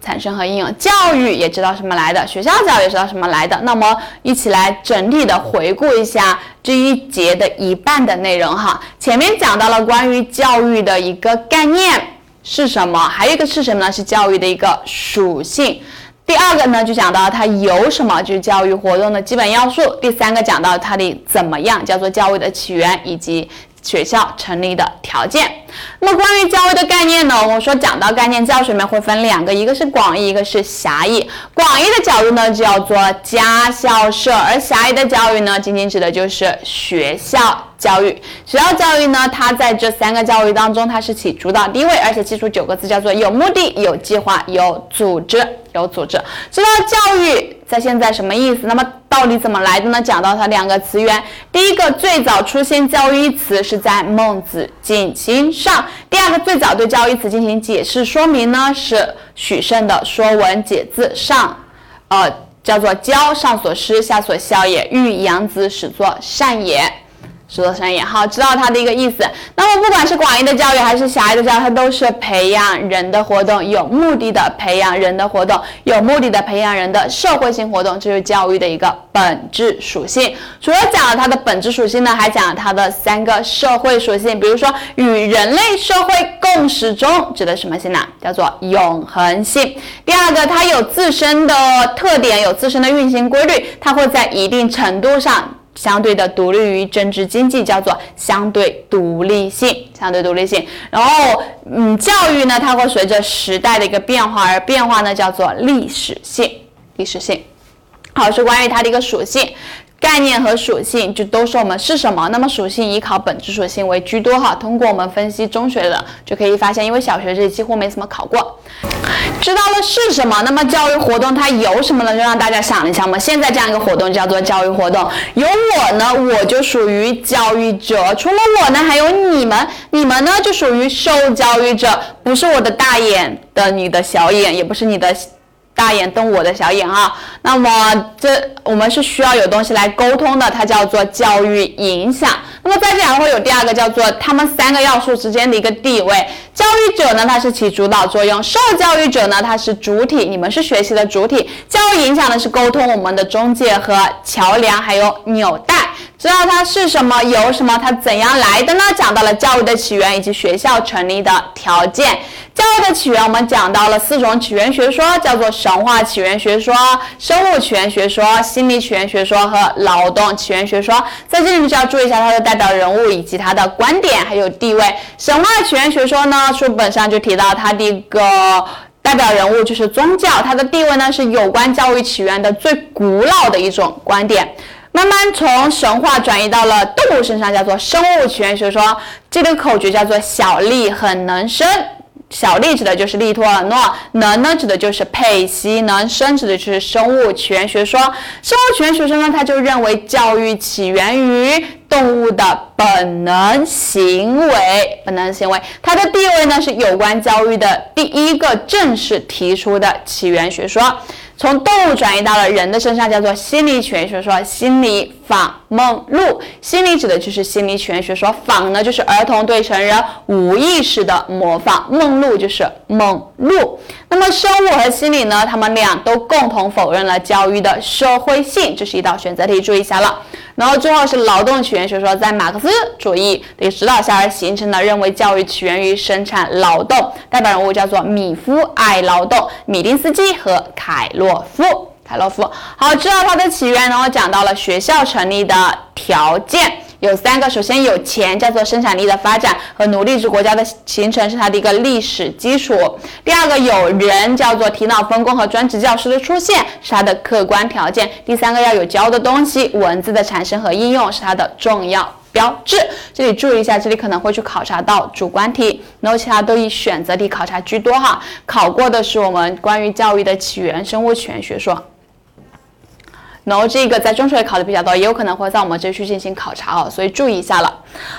产生和应用。教育也知道什么来的，学校教育也知道什么来的。那么一起来整体的回顾一下这一节的一半的内容哈。前面讲到了关于教育的一个概念是什么，还有一个是什么呢？是教育的一个属性。第二个呢，就讲到它有什么，就是教育活动的基本要素。第三个讲到它的怎么样，叫做教育的起源以及学校成立的条件。那么关于教育的概念呢，我说讲到概念，教学里面会分两个，一个是广义，一个是狭义。广义的教育呢叫做家校社，而狭义的教育呢，仅仅指的就是学校。教育，学校教育呢，它在这三个教育当中，它是起主导地位，而且记住九个字，叫做有目的、有计划、有组织、有组织。知道教育在现在什么意思？那么到底怎么来的呢？讲到它两个词源，第一个最早出现教育一词是在《孟子尽心上》，第二个最早对教育词进行解释说明呢是许慎的《说文解字》上，呃，叫做教上所施，下所效也，欲养子，始作善也。十多声也好，知道它的一个意思。那么不管是广义的教育还是狭义的教育，它都是培养人的活动，有目的的培养人的活动，有目的的培养人的社会性活动，这是教育的一个本质属性。除了讲了它的本质属性呢，还讲了它的三个社会属性。比如说，与人类社会共识中，指的什么性呢？叫做永恒性。第二个，它有自身的特点，有自身的运行规律，它会在一定程度上。相对的独立于政治经济，叫做相对独立性，相对独立性。然后，嗯，教育呢，它会随着时代的一个变化而变化呢，叫做历史性，历史性。好，是关于它的一个属性。概念和属性就都是我们是什么？那么属性以考本质属性为居多哈。通过我们分析中学的就可以发现，因为小学这里几乎没怎么考过。知道了是什么？那么教育活动它有什么呢？就让大家想一想嘛。现在这样一个活动叫做教育活动，有我呢，我就属于教育者。除了我呢，还有你们，你们呢就属于受教育者，不是我的大眼的你的小眼，也不是你的。大眼瞪我的小眼啊，那么这我们是需要有东西来沟通的，它叫做教育影响。那么在这还会有第二个叫做他们三个要素之间的一个地位。教育者呢，它是起主导作用；受教育者呢，它是主体，你们是学习的主体。教育影响呢，是沟通我们的中介和桥梁，还有纽带。知道它是什么，有什么，它怎样来的呢？讲到了教育的起源以及学校成立的条件。教育的起源，我们讲到了四种起源学说，叫做神话起源学说、生物起源学说、心理起源学说和劳动起源学说。在这里就要注意一下它的代表人物以及它的观点还有地位。神话起源学说呢，书本上就提到它的一个代表人物就是宗教，它的地位呢是有关教育起源的最古老的一种观点。慢慢从神话转移到了动物身上，叫做生物起源学说。这个口诀叫做“小利很能生”。小利指的就是利托尔诺，能呢指的就是佩西，能生指的就是生物起源学说。生物起源学说呢，他就认为教育起源于动物的本能行为，本能行为。它的地位呢是有关教育的第一个正式提出的起源学说。从动物转移到了人的身上，叫做心理起源学说。心理仿梦露，心理指的就是心理起源学说，仿呢就是儿童对成人无意识的模仿，梦露就是梦露。那么生物和心理呢，他们俩都共同否认了教育的社会性，这是一道选择题，注意一下了。然后最后是劳动起源学说，在马克思主义的指导下而形成的，认为教育起源于生产劳动，代表人物叫做米夫爱劳动、米丁斯基和凯洛夫。凯洛夫，好，知道它的起源，然后讲到了学校成立的条件。有三个，首先有钱，叫做生产力的发展和奴隶制国家的形成，是它的一个历史基础。第二个有人，叫做头脑分工和专职教师的出现，是它的客观条件。第三个要有教的东西，文字的产生和应用是它的重要标志。这里注意一下，这里可能会去考察到主观题，然后其他都以选择题考察居多哈。考过的是我们关于教育的起源、生物起源学说。然后这个在中学考的比较多，也有可能会在我们这去进行考察哦，所以注意一下了。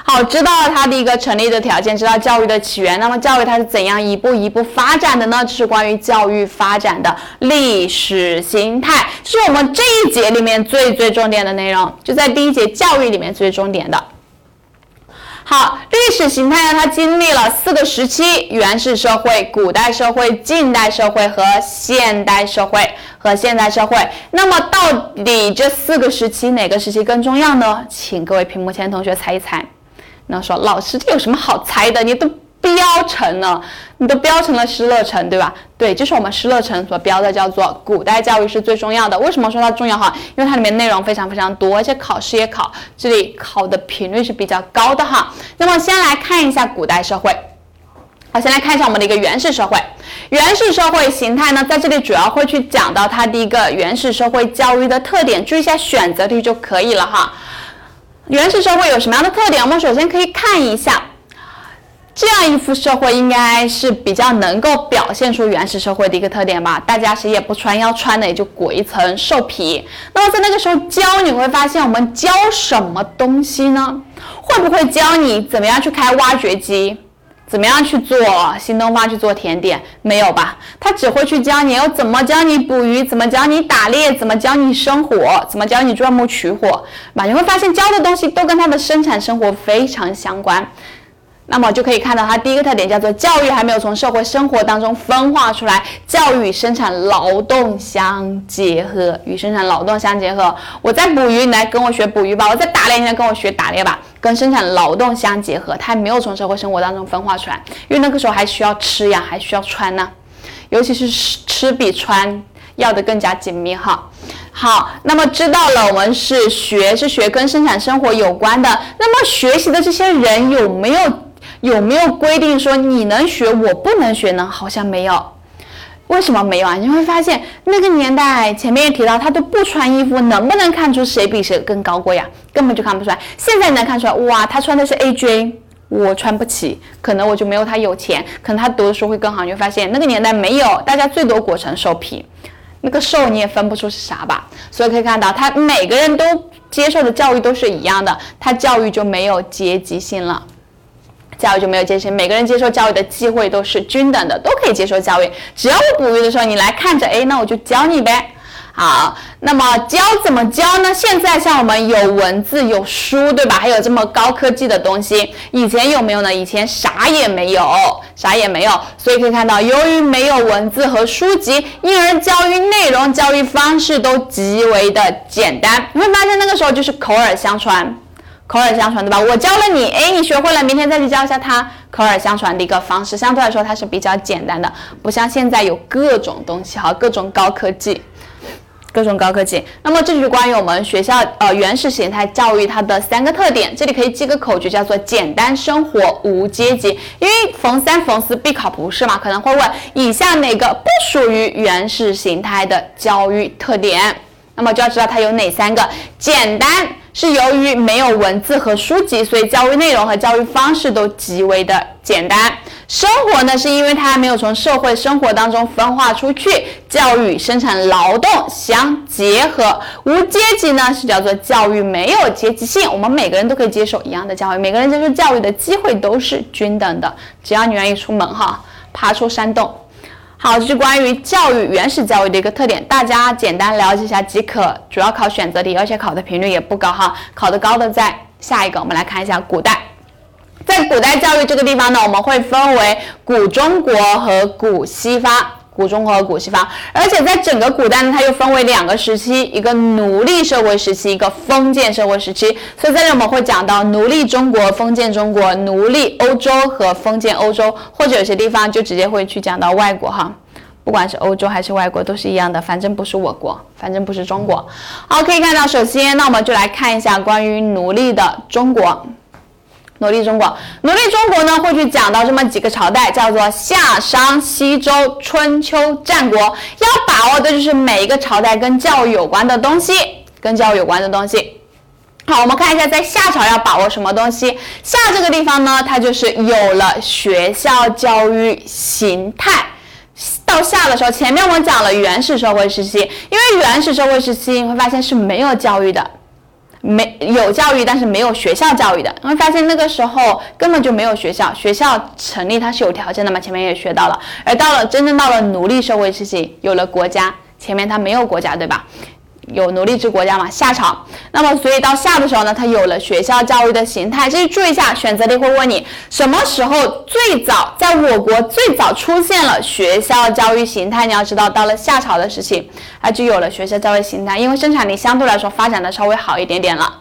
好，知道了它的一个成立的条件，知道教育的起源，那么教育它是怎样一步一步发展的呢？这是关于教育发展的历史形态，是我们这一节里面最最重点的内容，就在第一节教育里面最重点的。好，历史形态呢，它经历了四个时期：原始社会、古代社会、近代社会和现代社会和现代社会。那么，到底这四个时期哪个时期更重要呢？请各位屏幕前同学猜一猜。那说老师，这有什么好猜的？你都。标成了，你都标成了失乐城，对吧？对，就是我们失乐城所标的，叫做古代教育是最重要的。为什么说它重要哈？因为它里面内容非常非常多，而且考试也考，这里考的频率是比较高的哈。那么先来看一下古代社会，好，先来看一下我们的一个原始社会。原始社会形态呢，在这里主要会去讲到它的一个原始社会教育的特点，注意一下选择题就可以了哈。原始社会有什么样的特点？我们首先可以看一下。这样一幅社会应该是比较能够表现出原始社会的一个特点吧？大家谁也不穿，要穿的也就裹一层兽皮。那么在那个时候教你会发现，我们教什么东西呢？会不会教你怎么样去开挖掘机？怎么样去做新东方去做甜点？没有吧？他只会去教你要怎么教你捕鱼，怎么教你打猎，怎么教你生火，怎么教你钻木取火，吧？你会发现教的东西都跟他的生产生活非常相关。那么就可以看到，它第一个特点叫做教育还没有从社会生活当中分化出来，教育与生产劳动相结合，与生产劳动相结合。我在捕鱼，你来跟我学捕鱼吧；我在打猎，你来跟我学打猎吧。跟生产劳动相结合，它还没有从社会生活当中分化出来，因为那个时候还需要吃呀，还需要穿呢，尤其是吃吃比穿要的更加紧密哈。好，那么知道了，我们是学是学跟生产生活有关的，那么学习的这些人有没有？有没有规定说你能学我不能学呢？好像没有，为什么没有啊？你会发现那个年代前面也提到，他都不穿衣服，能不能看出谁比谁更高贵呀？根本就看不出来。现在能看出来，哇，他穿的是 AJ，我穿不起，可能我就没有他有钱，可能他读的书会更好。你会发现那个年代没有，大家最多裹成兽皮，那个兽你也分不出是啥吧？所以可以看到，他每个人都接受的教育都是一样的，他教育就没有阶级性了。教育就没有界限，每个人接受教育的机会都是均等的，都可以接受教育。只要我捕鱼的时候你来看着，哎，那我就教你呗。好，那么教怎么教呢？现在像我们有文字有书，对吧？还有这么高科技的东西，以前有没有呢？以前啥也没有，啥也没有。所以可以看到，由于没有文字和书籍，因而教育内容、教育方式都极为的简单。你会发现那个时候就是口耳相传。口耳相传，对吧？我教了你，哎，你学会了，明天再去教一下他。口耳相传的一个方式，相对来说它是比较简单的，不像现在有各种东西哈，各种高科技，各种高科技。那么这就是关于我们学校呃原始形态教育它的三个特点。这里可以记个口诀，叫做简单生活无阶级。因为逢三逢四必考不是嘛？可能会问以下哪个不属于原始形态的教育特点？那么就要知道它有哪三个简单。是由于没有文字和书籍，所以教育内容和教育方式都极为的简单。生活呢，是因为它还没有从社会生活当中分化出去，教育与生产劳动相结合。无阶级呢，是叫做教育没有阶级性，我们每个人都可以接受一样的教育，每个人接受教育的机会都是均等的，只要你愿意出门哈，爬出山洞。好，这是关于教育原始教育的一个特点，大家简单了解一下即可。主要考选择题，而且考的频率也不高哈。考的高的在下一个，我们来看一下古代。在古代教育这个地方呢，我们会分为古中国和古西方。古中国和古西方，而且在整个古代呢，它又分为两个时期，一个奴隶社会时期，一个封建社会时期。所以在这我们会讲到奴隶中国、封建中国、奴隶欧洲和封建欧洲，或者有些地方就直接会去讲到外国哈，不管是欧洲还是外国都是一样的，反正不是我国，反正不是中国。好，可以看到，首先那我们就来看一下关于奴隶的中国。奴隶中国，奴隶中国呢，会去讲到这么几个朝代，叫做夏商西周春秋战国。要把握的就是每一个朝代跟教育有关的东西，跟教育有关的东西。好，我们看一下在夏朝要把握什么东西。夏这个地方呢，它就是有了学校教育形态。到夏的时候，前面我们讲了原始社会时期，因为原始社会时期你会发现是没有教育的。没有教育，但是没有学校教育的，你会发现那个时候根本就没有学校，学校成立它是有条件的嘛，前面也学到了。而到了真正到了奴隶社会时期，有了国家，前面它没有国家，对吧？有奴隶制国家嘛，夏朝。那么，所以到夏的时候呢，它有了学校教育的形态。这里注意一下，选择题会问你什么时候最早在我国最早出现了学校教育形态？你要知道，到了夏朝的时期，它就有了学校教育形态，因为生产力相对来说发展的稍微好一点点了。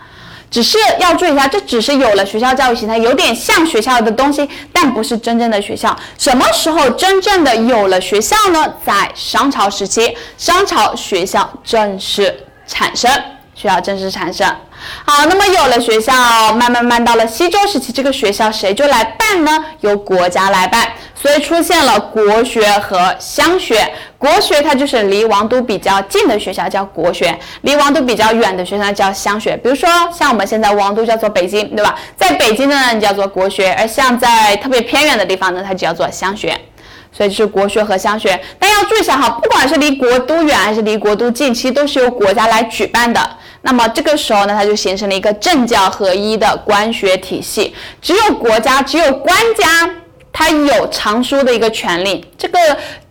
只是要注意一下，这只是有了学校教育形态，有点像学校的东西，但不是真正的学校。什么时候真正的有了学校呢？在商朝时期，商朝学校正式产生，学校正式产生。好，那么有了学校，慢慢慢到了西周时期，这个学校谁就来办呢？由国家来办，所以出现了国学和乡学。国学它就是离王都比较近的学校叫国学，离王都比较远的学校叫乡学。比如说像我们现在王都叫做北京，对吧？在北京的呢，你叫做国学，而像在特别偏远的地方呢，它就叫做乡学。所以就是国学和乡学。但要注意一下哈，不管是离国都远还是离国都近，其实都是由国家来举办的。那么这个时候呢，它就形成了一个政教合一的官学体系。只有国家，只有官家，他有藏书的一个权利。这个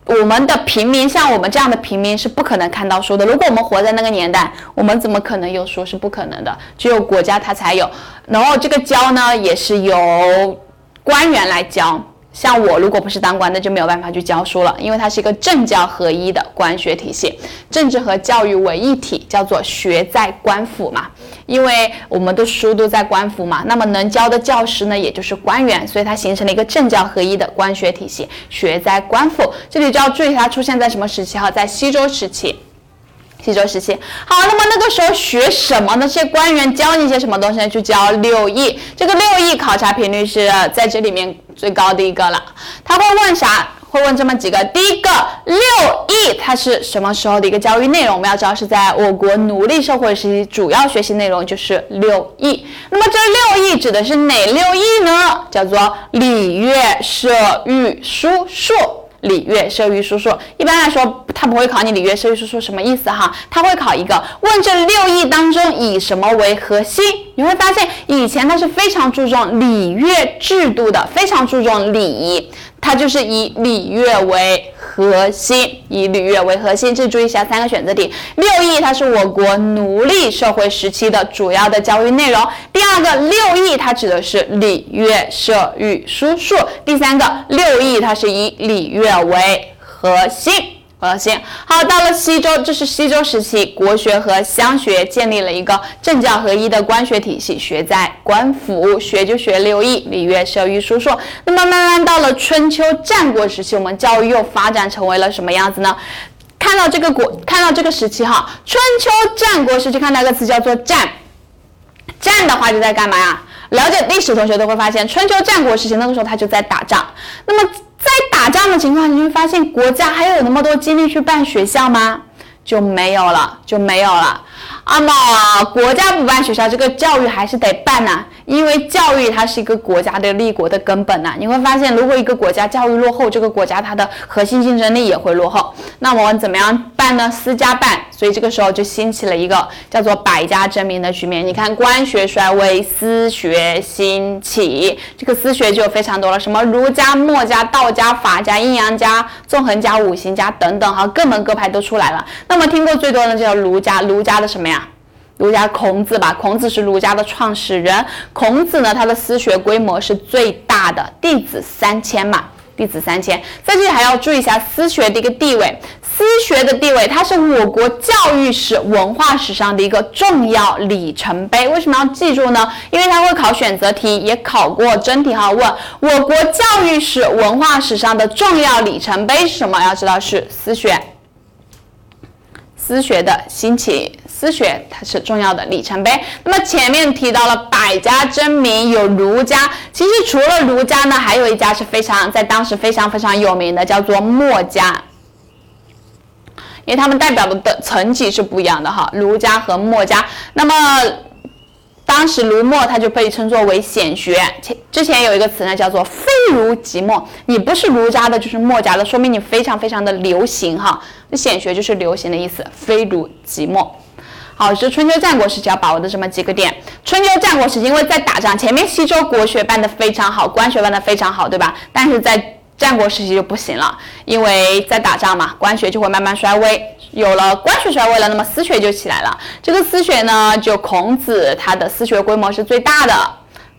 我们的平民，像我们这样的平民是不可能看到书的。如果我们活在那个年代，我们怎么可能有书？是不可能的。只有国家它才有。然后这个教呢，也是由官员来教。像我如果不是当官的，就没有办法去教书了，因为它是一个政教合一的官学体系，政治和教育为一体，叫做学在官府嘛。因为我们的书都在官府嘛，那么能教的教师呢，也就是官员，所以它形成了一个政教合一的官学体系，学在官府。这里就要注意它出现在什么时期哈，在西周时期。西周时期，好，那么那个时候学什么呢？这些官员教你些什么东西呢？就教六艺。这个六艺考察频率是在这里面最高的一个了。他会问啥？会问这么几个。第一个，六艺它是什么时候的一个教育内容？我们要知道是在我国奴隶社会时期，主要学习内容就是六艺。那么这六艺指的是哪六艺呢？叫做礼乐射御书数。礼乐射御叔叔，一般来说，他不会考你礼乐射御叔叔什么意思哈？他会考一个，问这六艺当中以什么为核心？你会发现，以前他是非常注重礼乐制度的，非常注重礼仪。它就是以礼乐为核心，以礼乐为核心。这注意一下三个选择题。六艺它是我国奴隶社会时期的主要的教育内容。第二个，六艺它指的是礼乐射御书数。第三个，六艺它是以礼乐为核心。核心好，到了西周，这是西周时期，国学和乡学建立了一个政教合一的官学体系，学在官府，学就学六艺，礼乐射御书数。那么慢慢到了春秋战国时期，我们教育又发展成为了什么样子呢？看到这个国，看到这个时期哈，春秋战国时期，看到一个词叫做战，战的话就在干嘛呀？了解历史同学都会发现，春秋战国时期那个时候他就在打仗。那么在打仗的情况，你会发现国家还有那么多精力去办学校吗？就没有了，就没有了。那么国家不办学校，这个教育还是得办呐，因为教育它是一个国家的立国的根本呐。你会发现，如果一个国家教育落后，这个国家它的核心竞争力也会落后。那我们怎么样办呢？私家办，所以这个时候就兴起了一个叫做百家争鸣的局面。你看，官学衰微，私学兴起，这个私学就非常多了，什么儒家、墨家、道家、法家、阴阳家、纵横家、五行家等等，哈，各门各派都出来了。那么听过最多的就叫儒家，儒家的什么呀？儒家孔子吧，孔子是儒家的创始人。孔子呢，他的私学规模是最大的，弟子三千嘛，弟子三千。在这里还要注意一下私学的一个地位，私学的地位，它是我国教育史、文化史上的一个重要里程碑。为什么要记住呢？因为它会考选择题，也考过真题哈。问我国教育史、文化史上的重要里程碑是什么？要知道是私学，私学的兴起。私学它是重要的里程碑。那么前面提到了百家争鸣，有儒家，其实除了儒家呢，还有一家是非常在当时非常非常有名的，叫做墨家。因为他们代表的的层级是不一样的哈，儒家和墨家。那么当时儒墨它就被称作为显学，前之前有一个词呢叫做非儒即墨，你不是儒家的就是墨家的，说明你非常非常的流行哈。那显学就是流行的意思，非儒即墨。好，是春秋战国时期要把握的这么几个点。春秋战国时期因为在打仗，前面西周国学办得非常好，官学办得非常好，对吧？但是在战国时期就不行了，因为在打仗嘛，官学就会慢慢衰微。有了官学衰微了，那么私学就起来了。这个私学呢，就孔子他的私学规模是最大的，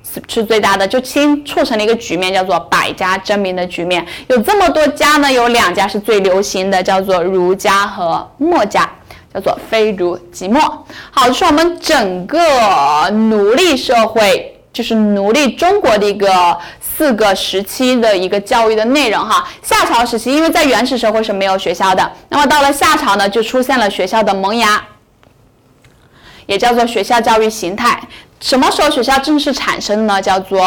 是是最大的，就清促成了一个局面，叫做百家争鸣的局面。有这么多家呢，有两家是最流行的，叫做儒家和墨家，叫做非儒即墨。好，这是我们整个奴隶社会，就是奴隶中国的一个。四个时期的一个教育的内容哈，夏朝时期，因为在原始社会是没有学校的，那么到了夏朝呢，就出现了学校的萌芽，也叫做学校教育形态。什么时候学校正式产生呢？叫做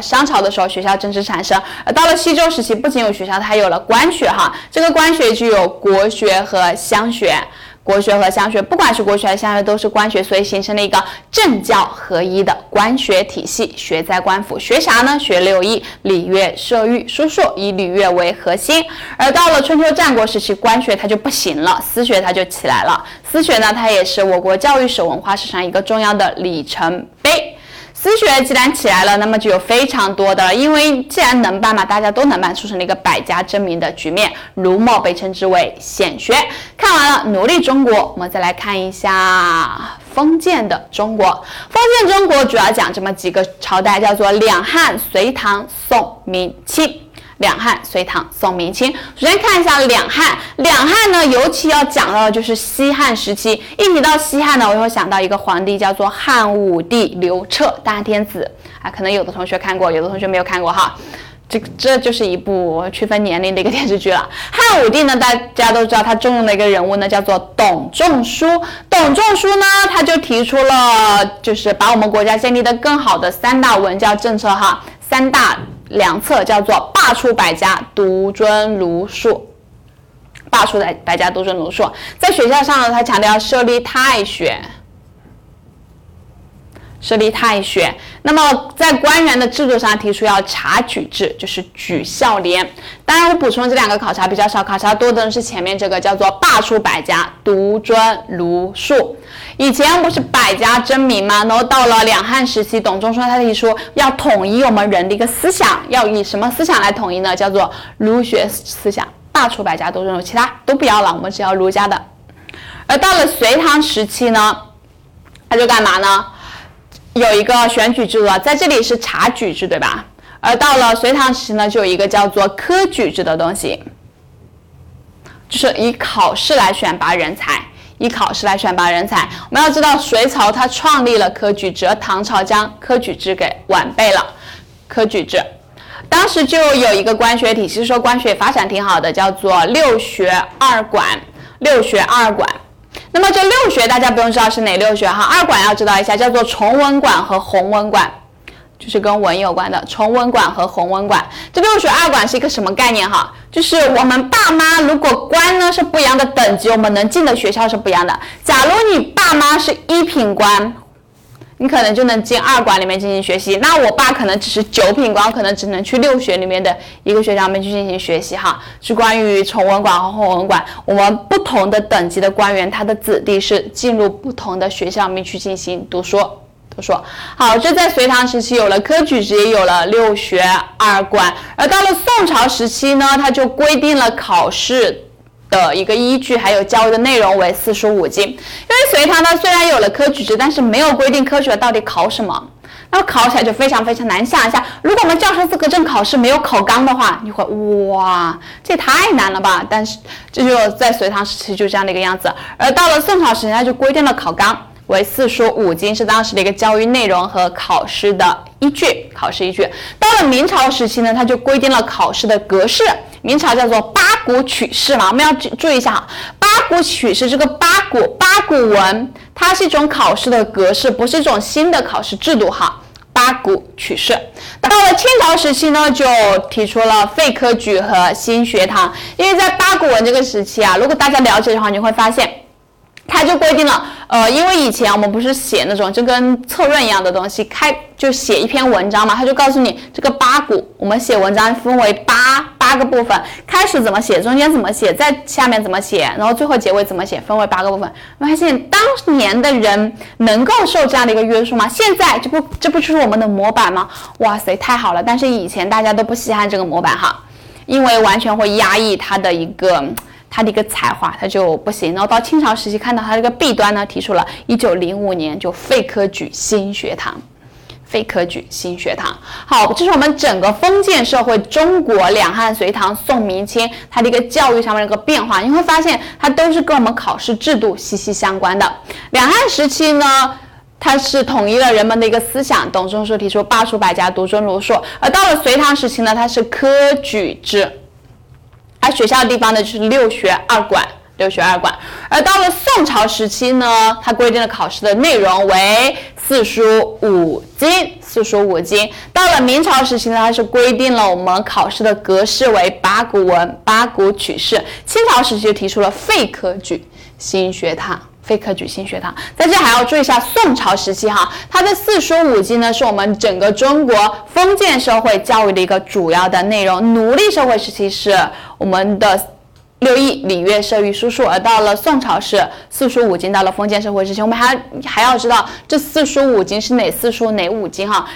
商朝的时候，学校正式产生。而到了西周时期，不仅有学校，它还有了官学哈，这个官学具有国学和乡学。国学和乡学，不管是国学还是乡学，都是官学，所以形成了一个政教合一的官学体系。学在官府，学啥呢？学六艺：礼乐射御书数，以礼乐为核心。而到了春秋战国时期，官学它就不行了，私学它就起来了。私学呢，它也是我国教育史、文化史上一个重要的里程碑。私学既然起来了，那么就有非常多的，因为既然能办嘛，大家都能办，促成了一个百家争鸣的局面。儒墨被称之为显学。看完了奴隶中国，我们再来看一下封建的中国。封建中国主要讲这么几个朝代，叫做两汉、隋唐、宋、明、清。两汉、隋唐、宋、明、清。首先看一下两汉，两汉呢，尤其要讲到的就是西汉时期。一提到西汉呢，我会想到一个皇帝，叫做汉武帝刘彻，大天子啊。可能有的同学看过，有的同学没有看过哈。这这就是一部区分年龄的一个电视剧了。汉武帝呢，大家都知道他重用的一个人物呢，叫做董仲舒。董仲舒呢，他就提出了就是把我们国家建立的更好的三大文教政策哈，三大。两策叫做罢黜百家，独尊儒术。罢黜百百家，独尊儒术。在学校上呢，他强调设立太学。设立太学，那么在官员的制度上提出要察举制，就是举孝廉。当然，我补充这两个考察比较少，考察多的是前面这个叫做罢黜百家，独尊儒术。以前不是百家争鸣吗？然后到了两汉时期，董仲舒他提出要统一我们人的一个思想，要以什么思想来统一呢？叫做儒学思想，罢黜百家，独尊儒，其他都不要了，我们只要儒家的。而到了隋唐时期呢，他就干嘛呢？有一个选举制度，在这里是察举制，对吧？而到了隋唐时期呢，就有一个叫做科举制的东西，就是以考试来选拔人才，以考试来选拔人才。我们要知道，隋朝它创立了科举制，而唐朝将科举制给完备了。科举制，当时就有一个官学体系，说官学发展挺好的，叫做六学二管。六学二管。那么这六学大家不用知道是哪六学哈，二管要知道一下，叫做崇文馆和弘文馆，就是跟文有关的崇文馆和弘文馆。这六学二管是一个什么概念哈？就是我们爸妈如果官呢是不一样的等级，我们能进的学校是不一样的。假如你爸妈是一品官。你可能就能进二馆里面进行学习，那我爸可能只是九品官，可能只能去六学里面的一个学校里面去进行学习哈。是关于崇文馆和弘文馆，我们不同的等级的官员，他的子弟是进入不同的学校里面去进行读书。读书好，这在隋唐时期有了科举制，也有了六学二馆，而到了宋朝时期呢，它就规定了考试。的一个依据，还有教育的内容为四书五经。因为隋唐呢虽然有了科举制，但是没有规定科学到底考什么，那么考起来就非常非常难。想一下，如果我们教师资格证考试没有考纲的话，你会哇，这也太难了吧？但是这就在隋唐时期就这样的一个样子。而到了宋朝时期，它就规定了考纲为四书五经，是当时的一个教育内容和考试的依据，考试依据。到了明朝时期呢，它就规定了考试的格式。明朝叫做八股取士嘛，我们要注注意一下哈。八股取士这个八股八股文，它是一种考试的格式，不是一种新的考试制度哈。八股取士，到了清朝时期呢，就提出了废科举和新学堂。因为在八股文这个时期啊，如果大家了解的话，你会发现。他就规定了，呃，因为以前我们不是写那种就跟策论一样的东西，开就写一篇文章嘛，他就告诉你这个八股，我们写文章分为八八个部分，开始怎么写，中间怎么写，在下面怎么写，然后最后结尾怎么写，分为八个部分。发现当年的人能够受这样的一个约束吗？现在这不这不就是我们的模板吗？哇塞，太好了！但是以前大家都不稀罕这个模板哈，因为完全会压抑他的一个。他的一个才华，他就不行。然后到清朝时期，看到他这个弊端呢，提出了一九零五年就废科举新学堂。废科举新学堂，好，这是我们整个封建社会中国两汉、隋唐、宋、明清它的一个教育上面的一个变化，你会发现它都是跟我们考试制度息息相关的。两汉时期呢，它是统一了人们的一个思想，董仲舒提出罢黜百家，独尊儒术；而到了隋唐时期呢，它是科举制，它学校的地方呢就是六学二馆。六学二馆，而到了宋朝时期呢，它规定了考试的内容为四书五经，四书五经。到了明朝时期呢，它是规定了我们考试的格式为八股文、八股取士。清朝时期就提出了废科举新学堂，非科举新学堂。在这还要注意一下，宋朝时期哈，它的四书五经呢，是我们整个中国封建社会教育的一个主要的内容。奴隶社会时期是我们的。六艺礼乐射御书数，而到了宋朝是四书五经。到了封建社会之前，我们还还要知道这四书五经是哪四书哪五经哈？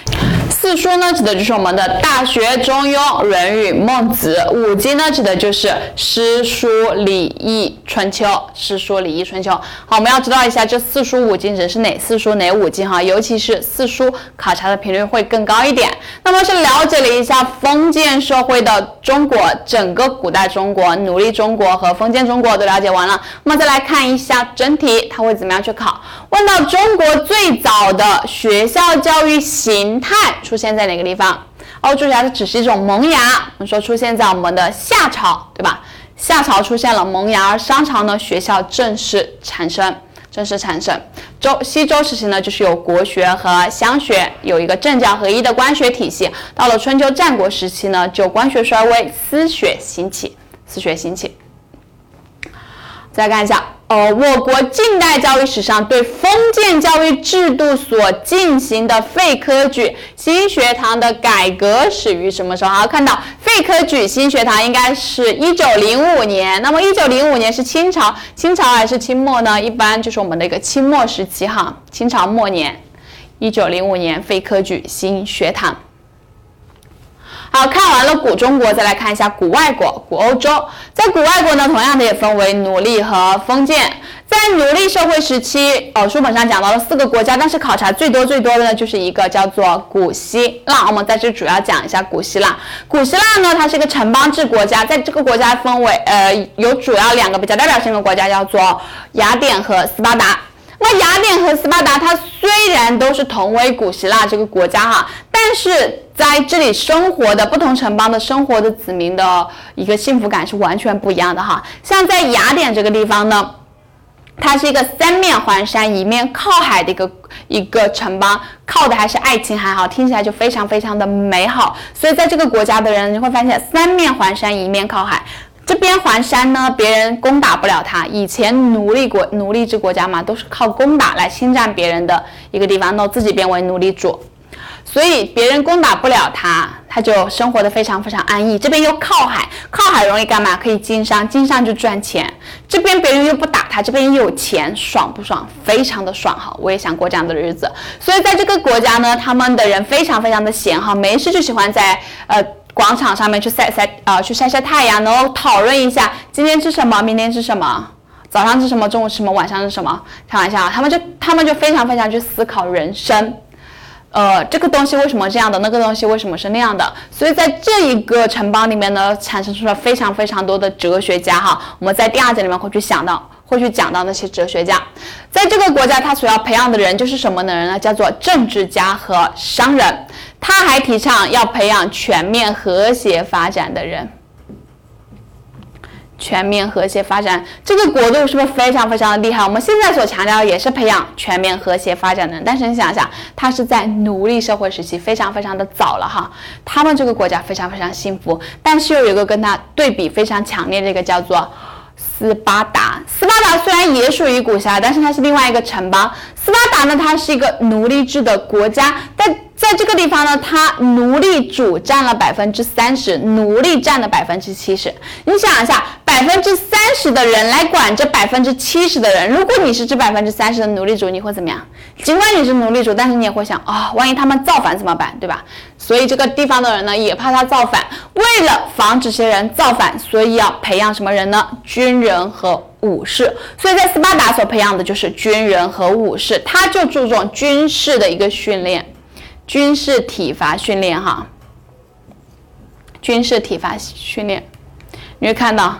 四书呢，指的就是我们的《大学》《中庸》《论语》《孟子》；五经呢，指的就是《诗》《书》《礼》《易》《春秋》《诗》《书》《礼》《易》《春秋》。好，我们要知道一下这四书五经指的是哪四书哪五经哈？尤其是四书考察的频率会更高一点。那么是了解了一下封建社会的中国，整个古代中国奴隶中。国和封建中国都了解完了，那么再来看一下真题，它会怎么样去考？问到中国最早的学校教育形态出现在哪个地方？哦，注意一下，这只是一种萌芽。我们说出现在我们的夏朝，对吧？夏朝出现了萌芽，而商朝呢，学校正式产生，正式产生。周西周时期呢，就是有国学和乡学，有一个政教合一的官学体系。到了春秋战国时期呢，就官学衰微，私学兴起，私学兴起。再看一下，呃，我国近代教育史上对封建教育制度所进行的废科举新学堂的改革始于什么时候？好，看到废科举新学堂应该是一九零五年。那么一九零五年是清朝，清朝还是清末呢？一般就是我们的一个清末时期哈，清朝末年，一九零五年废科举新学堂。好看完了古中国，再来看一下古外国、古欧洲。在古外国呢，同样的也分为奴隶和封建。在奴隶社会时期，哦，书本上讲到了四个国家，但是考察最多最多的呢，就是一个叫做古希腊。我们在这主要讲一下古希腊。古希腊呢，它是一个城邦制国家，在这个国家分为呃，有主要两个比较代表性的国家，叫做雅典和斯巴达。那雅典和斯巴达，它虽然都是同为古希腊这个国家哈，但是在这里生活的不同城邦的生活的子民的一个幸福感是完全不一样的哈。像在雅典这个地方呢，它是一个三面环山、一面靠海的一个一个城邦，靠的还是爱琴海哈，听起来就非常非常的美好。所以在这个国家的人，你会发现三面环山、一面靠海。这边环山呢，别人攻打不了他。以前奴隶国、奴隶制国家嘛，都是靠攻打来侵占别人的一个地方，那自己变为奴隶主，所以别人攻打不了他，他就生活的非常非常安逸。这边又靠海，靠海容易干嘛？可以经商，经商就赚钱。这边别人又不打他，这边又有钱，爽不爽？非常的爽哈！我也想过这样的日子。所以在这个国家呢，他们的人非常非常的闲哈，没事就喜欢在呃。广场上面去晒晒啊，去晒晒太阳，然后讨论一下今天吃什么，明天吃什么，早上吃什么，中午吃什么，晚上吃什么。开玩笑，他们就他们就非常非常去思考人生，呃，这个东西为什么这样的，那个东西为什么是那样的。所以在这一个城邦里面呢，产生出了非常非常多的哲学家哈。我们在第二节里面会去想到，会去讲到那些哲学家。在这个国家，他所要培养的人就是什么的人呢？叫做政治家和商人。他还提倡要培养全面和谐发展的人，全面和谐发展这个国度是不是非常非常的厉害？我们现在所强调也是培养全面和谐发展的，但是你想想，他是在奴隶社会时期，非常非常的早了哈。他们这个国家非常非常幸福，但是又有一个跟他对比非常强烈的一个叫做斯巴达。斯巴达虽然也属于古希腊，但是它是另外一个城邦。斯巴达呢，它是一个奴隶制的国家，但在这个地方呢，他奴隶主占了百分之三十，奴隶占了百分之七十。你想一下，百分之三十的人来管这百分之七十的人，如果你是这百分之三十的奴隶主，你会怎么样？尽管你是奴隶主，但是你也会想啊，万一他们造反怎么办，对吧？所以这个地方的人呢，也怕他造反，为了防止些人造反，所以要培养什么人呢？军人和武士。所以在斯巴达所培养的就是军人和武士，他就注重军事的一个训练，军事体罚训练哈，军事体罚训练，你会看到。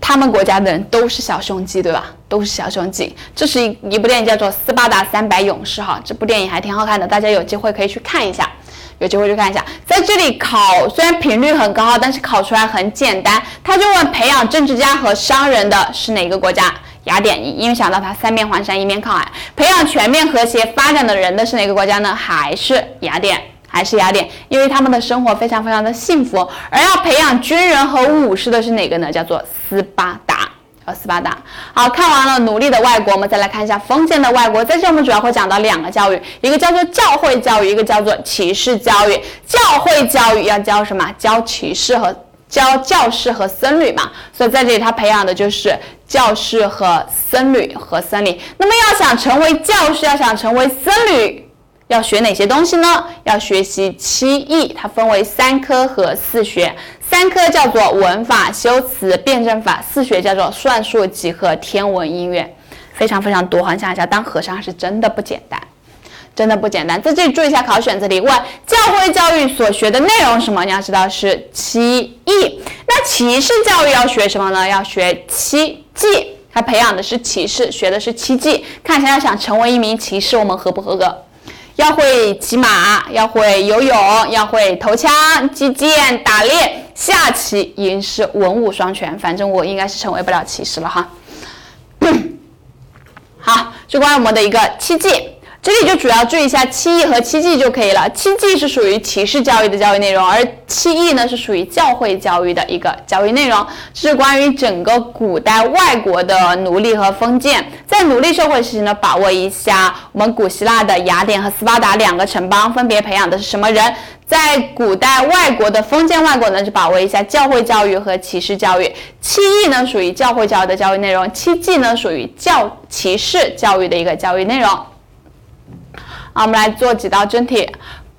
他们国家的人都是小胸肌，对吧？都是小胸肌。这是一一部电影，叫做《斯巴达三百勇士》哈，这部电影还挺好看的，大家有机会可以去看一下。有机会去看一下。在这里考，虽然频率很高，但是考出来很简单。他就问培养政治家和商人的是哪个国家？雅典，因为想到它三面环山，一面靠海。培养全面和谐发展的人的是哪个国家呢？还是雅典。还是雅典，因为他们的生活非常非常的幸福。而要培养军人和武士的是哪个呢？叫做斯巴达，呃，斯巴达。好看完了奴隶的外国，我们再来看一下封建的外国。在这我们主要会讲到两个教育，一个叫做教会教育，一个叫做骑士教育。教会教育要教什么？教骑士和教教士和僧侣嘛。所以在这里他培养的就是教士和僧侣和僧侣。那么要想成为教士，要想成为僧侣。要学哪些东西呢？要学习七艺，它分为三科和四学。三科叫做文法、修辞、辩证法；四学叫做算术、几何、天文、音乐，非常非常多。想一下，当和尚是真的不简单，真的不简单。在这里注意一下考选，择题问教会教育所学的内容什么？你要知道是七艺。那骑士教育要学什么呢？要学七技，他培养的是骑士，学的是七技。看一下，要想成为一名骑士，我们合不合格？要会骑马，要会游泳，要会投枪、击剑、打猎、下棋、吟诗，文武双全。反正我应该是成为不了骑士了哈。好，就关于我们的一个七技。这里就主要注意一下七艺和七技就可以了。七技是属于骑士教育的教育内容，而七艺呢是属于教会教育的一个教育内容。这是关于整个古代外国的奴隶和封建。在奴隶社会时期呢，把握一下我们古希腊的雅典和斯巴达两个城邦分别培养的是什么人。在古代外国的封建外国呢，就把握一下教会教育和骑士教育。七艺呢属于教会教育的教育内容，七技呢属于教骑士教育的一个教育内容。好，我们来做几道真题。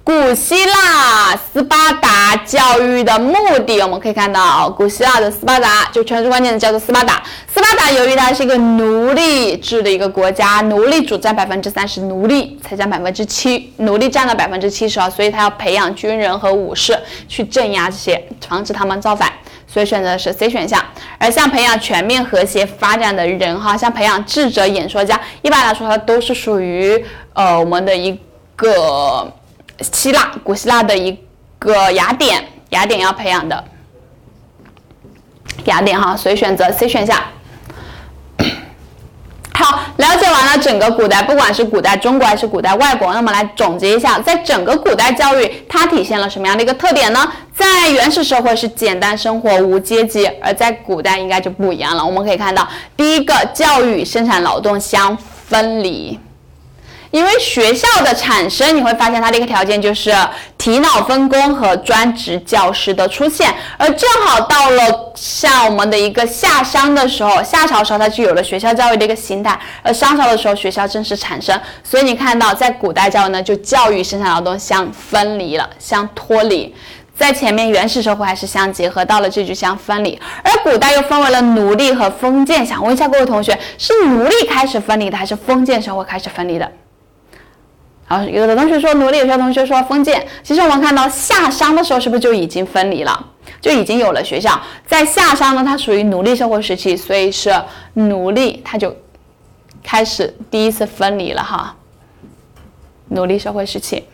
古希腊斯巴达教育的目的，我们可以看到，古希腊的斯巴达就全是关键的叫做斯巴达。斯巴达由于它是一个奴隶制的一个国家，奴隶主占百分之三十，奴隶才占百分之七，奴隶占了百分之七十啊，所以他要培养军人和武士去镇压这些，防止他们造反。所以选择的是 C 选项，而像培养全面和谐发展的人哈，像培养智者、演说家，一般来说它都是属于呃我们的一个希腊、古希腊的一个雅典，雅典要培养的雅典哈，所以选择 C 选项。好，了解完了整个古代，不管是古代中国还是古代外国，那么来总结一下，在整个古代教育，它体现了什么样的一个特点呢？在原始社会是简单生活无阶级，而在古代应该就不一样了。我们可以看到，第一个，教育与生产劳动相分离。因为学校的产生，你会发现它的一个条件就是提脑分工和专职教师的出现，而正好到了像我们的一个夏商的时候，夏朝时候它就有了学校教育的一个形态，而商朝的时候学校正式产生，所以你看到在古代教育呢，就教育生产劳动相分离了，相脱离，在前面原始社会还是相结合，到了这就相分离，而古代又分为了奴隶和封建，想问一下各位同学，是奴隶开始分离的，还是封建社会开始分离的？好，有的同学说奴隶，有些同学说封建。其实我们看到夏商的时候，是不是就已经分离了？就已经有了学校。在夏商呢，它属于奴隶社会时期，所以是奴隶，它就开始第一次分离了哈。奴隶社会时期，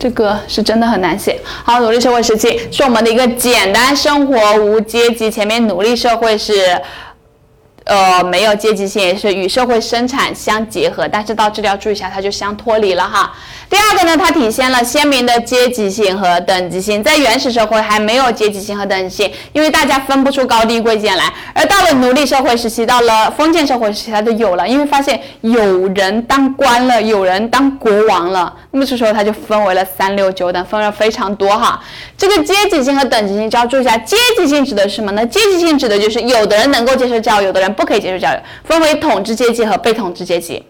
这个是真的很难写。好，奴隶社会时期是我们的一个简单生活无阶级，前面奴隶社会是。呃，没有阶级性，也是与社会生产相结合，但是到这里要注意一下，它就相脱离了哈。第二个呢，它体现了鲜明的阶级性和等级性，在原始社会还没有阶级性和等级性，因为大家分不出高低贵贱来。而到了奴隶社会时期，到了封建社会时期，它就有了，因为发现有人当官了，有人当国王了，那么这时候它就分为了三六九等，分了非常多哈。这个阶级性和等级性就要注意一下，阶级性指的是什么呢？阶级性指的就是有的人能够接受教育，有的人。不可以接受教育，分为统治阶级和被统治阶级。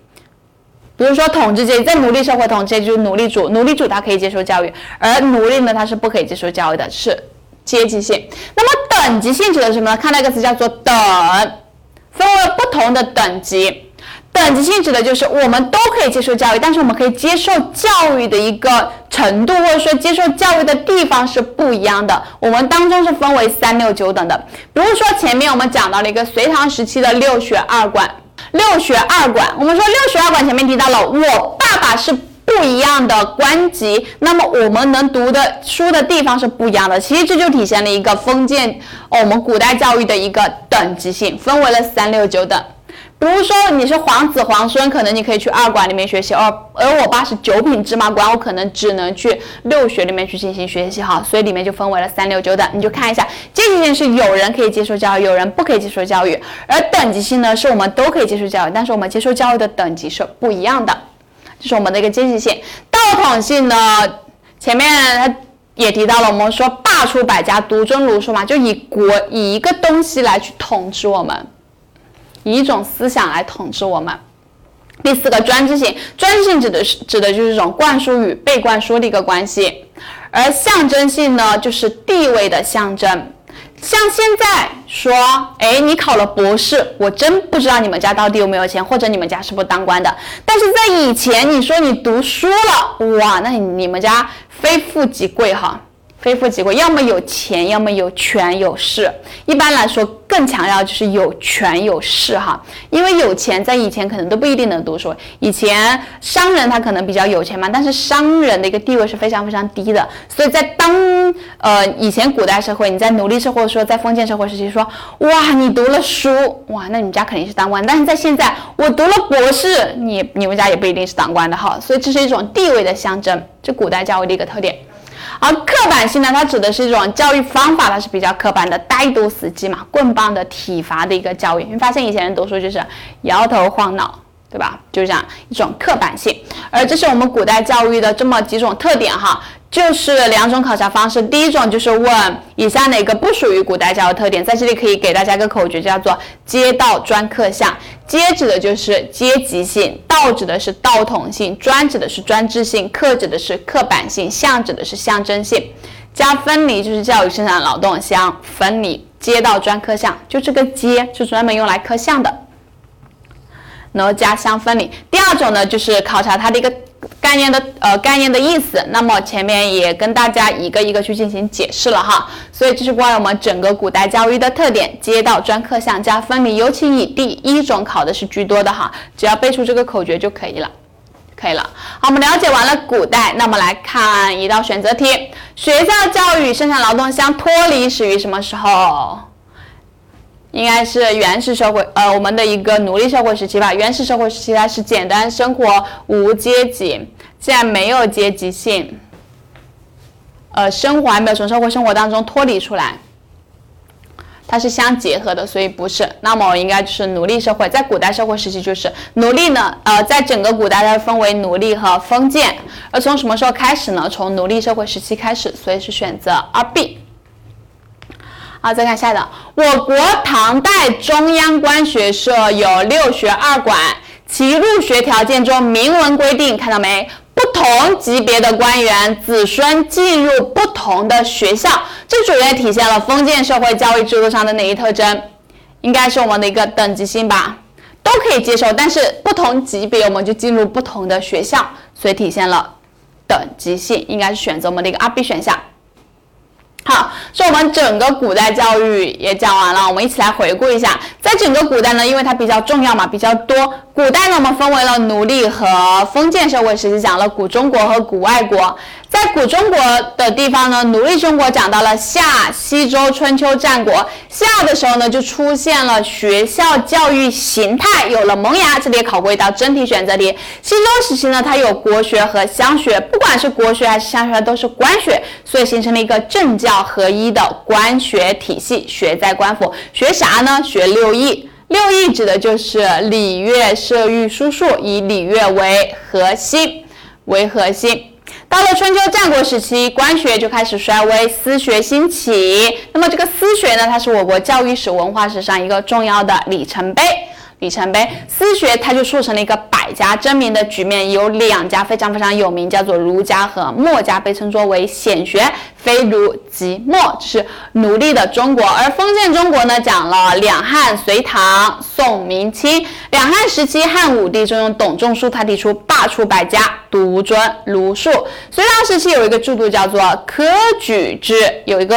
比如说统治阶级，在奴隶社会，统治阶级就是奴隶主，奴隶主他可以接受教育，而奴隶呢，他是不可以接受教育的，是阶级性。那么等级性指的是什么呢？看到一个词叫做等，分为不同的等级。等级性指的就是我们都可以接受教育，但是我们可以接受教育的一个程度，或者说接受教育的地方是不一样的。我们当中是分为三六九等的。比如说前面我们讲到了一个隋唐时期的六学二馆，六学二馆，我们说六学二馆前面提到了，我爸爸是不一样的官级，那么我们能读的书的地方是不一样的。其实这就体现了一个封建，哦我们古代教育的一个等级性，分为了三六九等。比如说你是皇子皇孙，可能你可以去二馆里面学习，而而我爸是九品芝麻官，我可能只能去六学里面去进行学习哈，所以里面就分为了三六九等，你就看一下阶级性是有人可以接受教育，有人不可以接受教育，而等级性呢是我们都可以接受教育，但是我们接受教育的等级是不一样的，这是我们的一个阶级性。道统性呢，前面他也提到了，我们说罢黜百家，独尊儒术嘛，就以国以一个东西来去统治我们。以一种思想来统治我们。第四个专制性，专制性指的是指的就是这种灌输与被灌输的一个关系，而象征性呢，就是地位的象征。像现在说，哎，你考了博士，我真不知道你们家到底有没有钱，或者你们家是不是当官的。但是在以前，你说你读书了，哇，那你们家非富即贵哈。非富即贵，要么有钱，要么有权有势。一般来说，更强调就是有权有势哈。因为有钱在以前可能都不一定能读书。以前商人他可能比较有钱嘛，但是商人的一个地位是非常非常低的。所以在当呃以前古代社会，你在奴隶社会说在封建社会时期说，哇，你读了书，哇，那你家肯定是当官。但是在现在，我读了博士，你你们家也不一定是当官的哈。所以这是一种地位的象征，这古代教育的一个特点。而刻板性呢，它指的是一种教育方法，它是比较刻板的，呆读死记嘛，棍棒的体罚的一个教育。你发现以前人读书就是摇头晃脑，对吧？就是这样一种刻板性。而这是我们古代教育的这么几种特点哈。就是两种考察方式，第一种就是问以下哪个不属于古代教育特点，在这里可以给大家个口诀，叫做街道专克相。阶指的就是阶级性，道指的是道统性，专指的是专制性，克指的是刻板性，象指的是象征性。加分离就是教育生产劳动相分离，街道专克相，就这个阶是专门用来刻像的，然后加相分离。第二种呢，就是考察它的一个。概念的呃概念的意思，那么前面也跟大家一个一个去进行解释了哈，所以这是关于我们整个古代教育的特点，街道专课项加分离，尤其以第一种考的是居多的哈，只要背出这个口诀就可以了，可以了。好，我们了解完了古代，那么来看一道选择题，学校教育生产劳动相脱离始于什么时候？应该是原始社会，呃，我们的一个奴隶社会时期吧。原始社会时期它是简单生活，无阶级，现在没有阶级性，呃，生活还没有从社会生活当中脱离出来，它是相结合的，所以不是。那么应该就是奴隶社会，在古代社会时期就是奴隶呢，呃，在整个古代它分为奴隶和封建，而从什么时候开始呢？从奴隶社会时期开始，所以是选择二 B。好，再看下一个。我国唐代中央官学社有六学二馆，其入学条件中明文规定，看到没？不同级别的官员子孙进入不同的学校，这主要体现了封建社会教育制度上的哪一特征？应该是我们的一个等级性吧，都可以接受，但是不同级别我们就进入不同的学校，所以体现了等级性，应该是选择我们的一个二 B 选项。好，所以我们整个古代教育也讲完了，我们一起来回顾一下。在整个古代呢，因为它比较重要嘛，比较多。古代呢，我们分为了奴隶和封建社会时期，讲了古中国和古外国。在古中国的地方呢，奴隶中国讲到了夏、西周、春秋、战国。夏的时候呢，就出现了学校教育形态有了萌芽，这里也考过一道真题选择题。西周时期呢，它有国学和乡学，不管是国学还是乡学，都是官学，所以形成了一个政教合一的官学体系。学在官府，学啥呢？学六艺。六艺指的就是礼乐射御书数，以礼乐为核心，为核心。到了春秋战国时期，官学就开始衰微，私学兴起。那么这个私学呢，它是我国教育史、文化史上一个重要的里程碑。里程碑。私学它就促成了一个百家争鸣的局面，有两家非常非常有名，叫做儒家和墨家，被称作为显学，非儒即墨，是奴隶的中国。而封建中国呢，讲了两汉、隋唐、宋、明清。两汉时期，汉武帝就用董仲舒，他提出罢黜百家，独尊儒术。隋唐时期有一个制度叫做科举制，有一个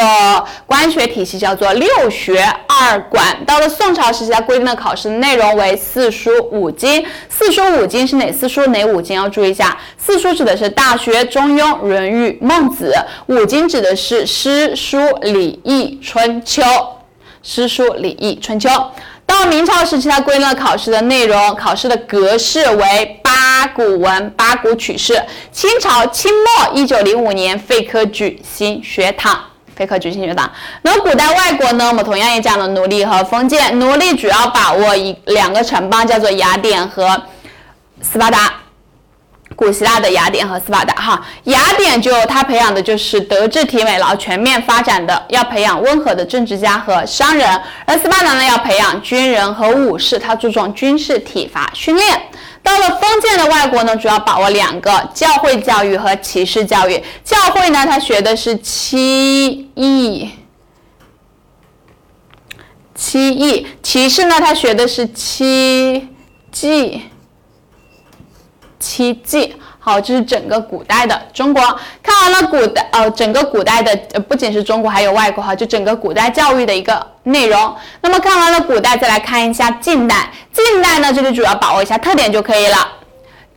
官学体系叫做六学二管。到了宋朝时期，它规定的考试内容为四书五经。四书五经是哪四书哪五经？要注意一下。四书指的是《大学》《中庸》《论语》《孟子》，五经指的是诗、书、礼、易、春秋。诗、书、礼、易、春秋。到明朝时期，它归纳考试的内容，考试的格式为八股文、八股取士。清朝清末一九零五年废科举行学堂，非科举行学堂。那古代外国呢？我们同样也讲了奴隶和封建。奴隶主要把握一两个城邦，叫做雅典和斯巴达。古希腊的雅典和斯巴达，哈，雅典就他培养的就是德智体美劳全面发展的，要培养温和的政治家和商人；而斯巴达呢，要培养军人和武士，他注重军事体罚训练。到了封建的外国呢，主要把握两个教会教育和骑士教育。教会呢，他学的是七艺，七艺；骑士呢，他学的是七技。七技，好，这是整个古代的中国。看完了古代，呃，整个古代的，呃，不仅是中国，还有外国，哈，就整个古代教育的一个内容。那么看完了古代，再来看一下近代。近代呢，这里主要把握一下特点就可以了。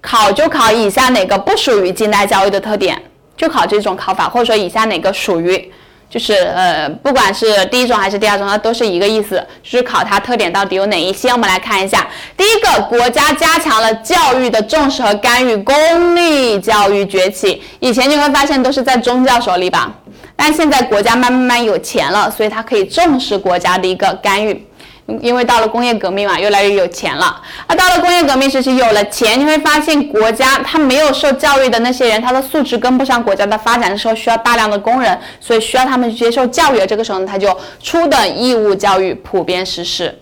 考就考以下哪个不属于近代教育的特点，就考这种考法，或者说以下哪个属于。就是呃，不管是第一种还是第二种，它都是一个意思，就是考它特点到底有哪一些。我们来看一下，第一个，国家加强了教育的重视和干预，公立教育崛起。以前你会发现都是在宗教手里吧，但现在国家慢慢慢有钱了，所以它可以重视国家的一个干预。因为到了工业革命嘛，越来越有钱了。那到了工业革命时期，有了钱，你会发现国家他没有受教育的那些人，他的素质跟不上国家的发展的时候，需要大量的工人，所以需要他们去接受教育。这个时候呢，他就初等义务教育普遍实施。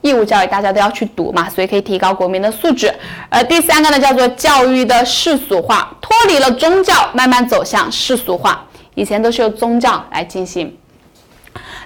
义务教育大家都要去读嘛，所以可以提高国民的素质。而第三个呢，叫做教育的世俗化，脱离了宗教，慢慢走向世俗化。以前都是由宗教来进行。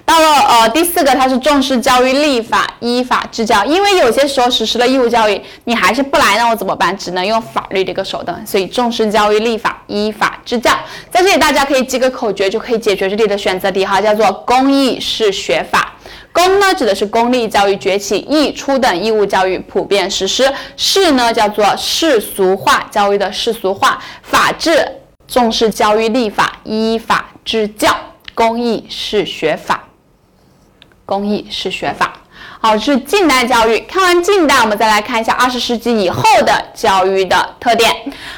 到了呃第四个，它是重视教育立法，依法治教。因为有些时候实施了义务教育，你还是不来，那我怎么办？只能用法律的一个手段。所以重视教育立法，依法治教。在这里大家可以记个口诀，就可以解决这里的选择题哈，叫做公益是学法。公呢指的是公立教育崛起，义初等义务教育普遍实施，世呢叫做世俗化教育的世俗化，法治重视教育立法，依法治教。公益是学法。公益是学法，好，是近代教育。看完近代，我们再来看一下二十世纪以后的教育的特点。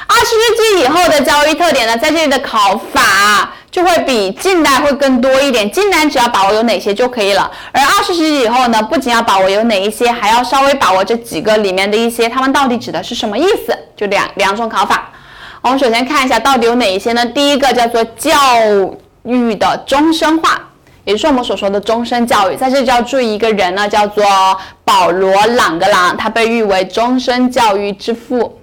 二十世纪以后的教育特点呢，在这里的考法就会比近代会更多一点。近代只要把握有哪些就可以了，而二十世纪以后呢，不仅要把握有哪一些，还要稍微把握这几个里面的一些，它们到底指的是什么意思？就两两种考法。我们首先看一下到底有哪一些呢？第一个叫做教育的终身化。也就是我们所说的终身教育，在这里就要注意一个人呢，叫做保罗·朗格朗，他被誉为终身教育之父。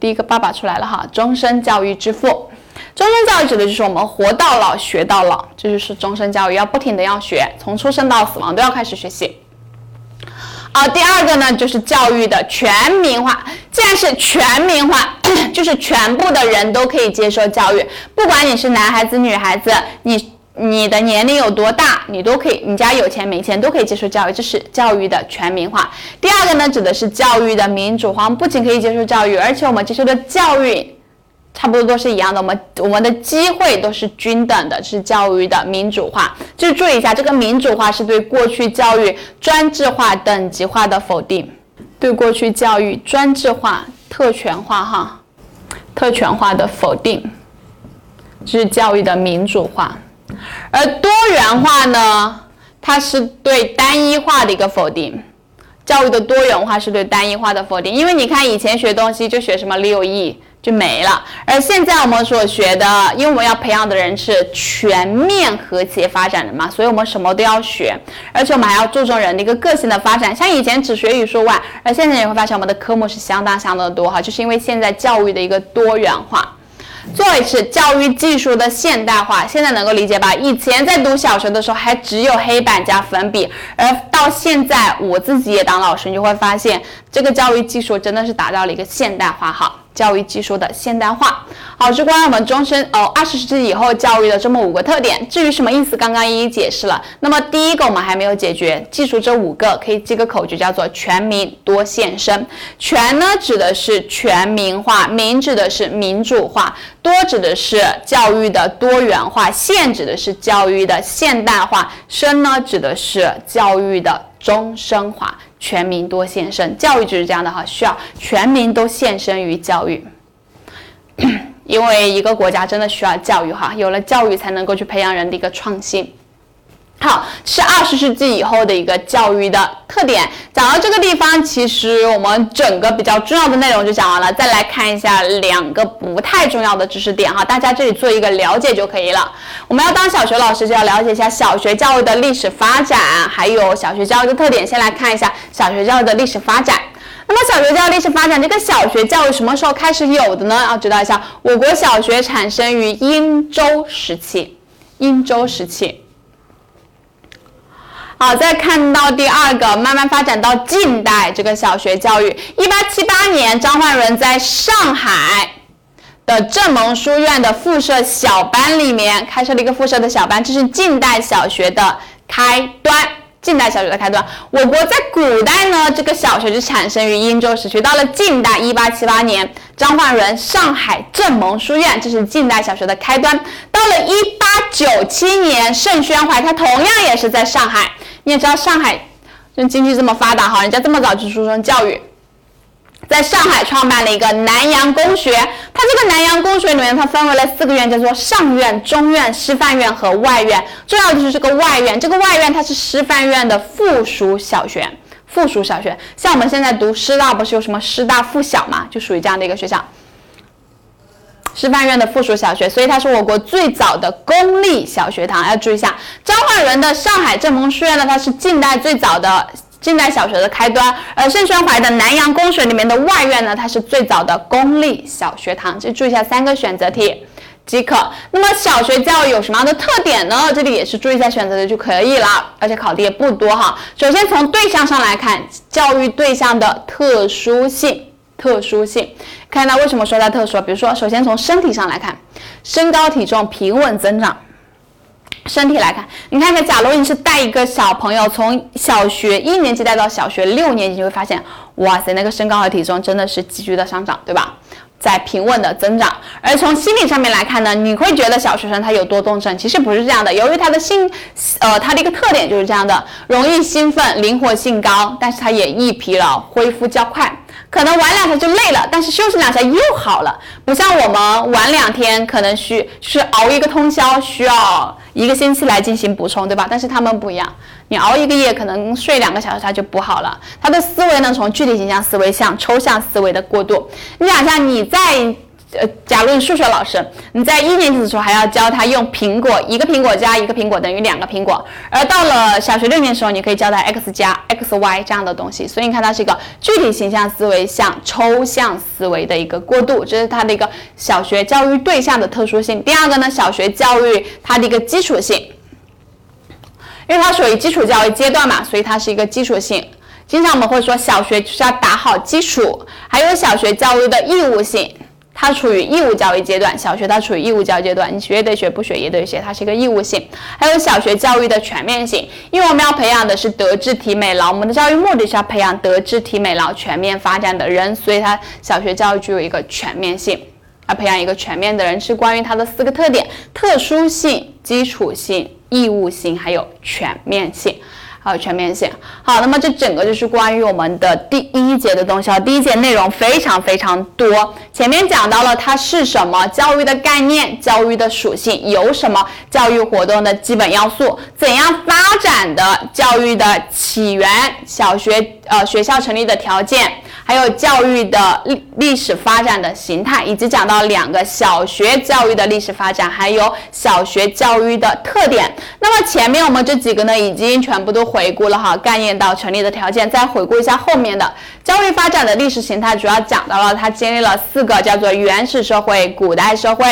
第一个爸爸出来了哈，终身教育之父。终身教育指的就是我们活到老学到老，这就是终身教育，要不停的要学，从出生到死亡都要开始学习。好，第二个呢就是教育的全民化。既然是全民化，就是全部的人都可以接受教育，不管你是男孩子女孩子，你。你的年龄有多大，你都可以，你家有钱没钱都可以接受教育，这是教育的全民化。第二个呢，指的是教育的民主化，不仅可以接受教育，而且我们接受的教育差不多都是一样的，我们我们的机会都是均等的，是教育的民主化。就注意一下，这个民主化是对过去教育专制化、等级化的否定，对过去教育专制化、特权化哈，特权化的否定，这是教育的民主化。而多元化呢，它是对单一化的一个否定。教育的多元化是对单一化的否定，因为你看以前学东西就学什么六艺，就没了。而现在我们所学的，因为我们要培养的人是全面和谐发展的嘛，所以我们什么都要学，而且我们还要注重人的一个个性的发展。像以前只学语数外，而现在你会发现我们的科目是相当相当的多哈，就是因为现在教育的一个多元化。做一次教育技术的现代化，现在能够理解吧？以前在读小学的时候还只有黑板加粉笔，而到现在我自己也当老师，你就会发现这个教育技术真的是达到了一个现代化哈。教育技术的现代化，好，是关于我们终身哦二十世纪以后教育的这么五个特点。至于什么意思，刚刚一一解释了。那么第一个我们还没有解决，记住这五个，可以记个口诀，叫做全民多现身。全呢指的是全民化，民指的是民主化，多指的是教育的多元化，现指的是教育的现代化，身呢指的是教育的终身化。全民多献身，教育就是这样的哈，需要全民都献身于教育，因为一个国家真的需要教育哈，有了教育才能够去培养人的一个创新。好，是二十世纪以后的一个教育的特点。讲到这个地方，其实我们整个比较重要的内容就讲完了。再来看一下两个不太重要的知识点哈，大家这里做一个了解就可以了。我们要当小学老师，就要了解一下小学教育的历史发展，还有小学教育的特点。先来看一下小学教育的历史发展。那么小学教育历史发展，这个小学教育什么时候开始有的呢？要知道一下，我国小学产生于殷周时期，殷周时期。好，再看到第二个，慢慢发展到近代这个小学教育。一八七八年，张焕纶在上海的正蒙书院的附设小班里面开设了一个附设的小班，这是近代小学的开端。近代小学的开端，我国在古代呢，这个小学就产生于殷周时期。到了近代，一八七八年，张焕纶上海正蒙书院，这是近代小学的开端。到了一八九七年，盛宣怀，他同样也是在上海。你也知道上海，这经济这么发达哈，人家这么早就注重教育，在上海创办了一个南洋公学。它这个南洋公学里面，它分为了四个院，叫做上院、中院、师范院和外院。重要的是这个外院，这个外院它是师范院的附属小学，附属小学。像我们现在读师大，不是有什么师大附小嘛，就属于这样的一个学校。师范院的附属小学，所以它是我国最早的公立小学堂。要注意一下，张焕纶的上海正蒙书院呢，它是近代最早的近代小学的开端；而盛宣怀的南洋公学里面的外院呢，它是最早的公立小学堂。就注意一下三个选择题即可。那么小学教育有什么样的特点呢？这里也是注意一下选择题就可以了，而且考的也不多哈。首先从对象上来看，教育对象的特殊性。特殊性，看到为什么说它特殊？比如说，首先从身体上来看，身高体重平稳增长。身体来看，你看一下，假如你是带一个小朋友从小学一年级带到小学六年级，就会发现，哇塞，那个身高和体重真的是急剧的上涨，对吧？在平稳的增长。而从心理上面来看呢，你会觉得小学生他有多动症？其实不是这样的，由于他的心，呃，他的一个特点就是这样的，容易兴奋，灵活性高，但是他也易疲劳，恢复较快。可能玩两天就累了，但是休息两下又好了，不像我们玩两天可能需是熬一个通宵，需要一个星期来进行补充，对吧？但是他们不一样，你熬一个夜可能睡两个小时他就补好了。他的思维呢，从具体形象思维向抽象思维的过渡。你想一下，你在。呃，假如数学老师，你在一年级的时候还要教他用苹果，一个苹果加一个苹果等于两个苹果，而到了小学六年的时候，你可以教他 x 加 x y 这样的东西。所以你看，它是一个具体形象思维向抽象思维的一个过渡，这是它的一个小学教育对象的特殊性。第二个呢，小学教育它的一个基础性，因为它属于基础教育阶段嘛，所以它是一个基础性。经常我们会说，小学就是要打好基础，还有小学教育的义务性。它处于义务教育阶段，小学它处于义务教育阶段，你学也得学，不学也得学，它是一个义务性。还有小学教育的全面性，因为我们要培养的是德智体美劳，我们的教育目的是要培养德智体美劳全面发展的人，所以它小学教育具有一个全面性，要培养一个全面的人，是关于它的四个特点：特殊性、基础性、义务性，还有全面性。还有全面性。好，那么这整个就是关于我们的第一节的东西啊。第一节内容非常非常多，前面讲到了它是什么，教育的概念，教育的属性，有什么教育活动的基本要素，怎样发展的教育的起源，小学呃学校成立的条件，还有教育的历历史发展的形态，以及讲到两个小学教育的历史发展，还有小学教育的特点。那么前面我们这几个呢，已经全部都回顾了哈，概念到成立的条件，再回顾一下后面的教育发展的历史形态，主要讲到了它经历了四个叫做原始社会、古代社会。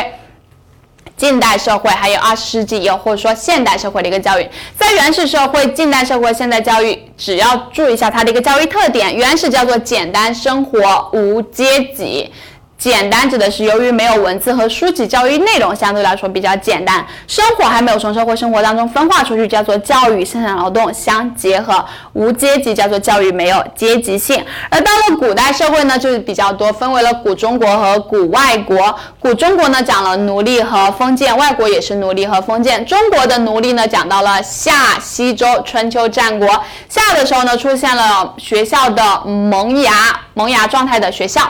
近代社会还有二十世纪，又或者说现代社会的一个教育，在原始社会、近代社会、现代教育，只要注意一下它的一个教育特点。原始叫做简单生活，无阶级。简单指的是由于没有文字和书籍，教育内容相对来说比较简单，生活还没有从社会生活当中分化出去，叫做教育生产劳动相结合，无阶级叫做教育没有阶级性。而到了古代社会呢，就是比较多，分为了古中国和古外国。古中国呢讲了奴隶和封建，外国也是奴隶和封建。中国的奴隶呢讲到了夏、西周、春秋战国。夏的时候呢出现了学校的萌芽，萌芽状态的学校。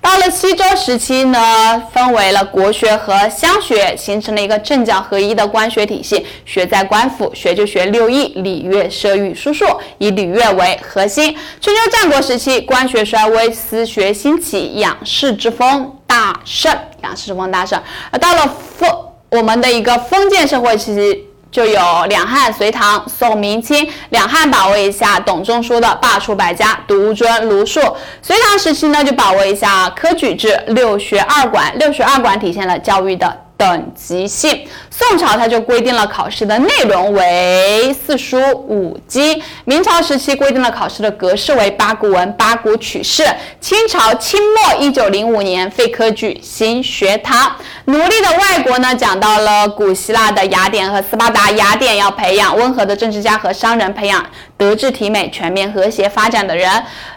到了西周时期呢，分为了国学和乡学，形成了一个政教合一的官学体系。学在官府，学就学六艺、礼乐射御书数，以礼乐为核心。春秋战国时期，官学衰微，私学兴起，养士之风大盛，养士之风大盛。而到了封我们的一个封建社会时期。就有两汉、隋唐、宋、明清。两汉把握一下董仲舒的罢黜百家，独尊儒术。隋唐时期呢，就把握一下科举制，六学二馆。六学二馆体现了教育的。等级性，宋朝它就规定了考试的内容为四书五经，明朝时期规定了考试的格式为八股文、八股取士，清朝清末一九零五年废科举新学堂。奴隶的外国呢，讲到了古希腊的雅典和斯巴达，雅典要培养温和的政治家和商人，培养德智体美全面和谐发展的人。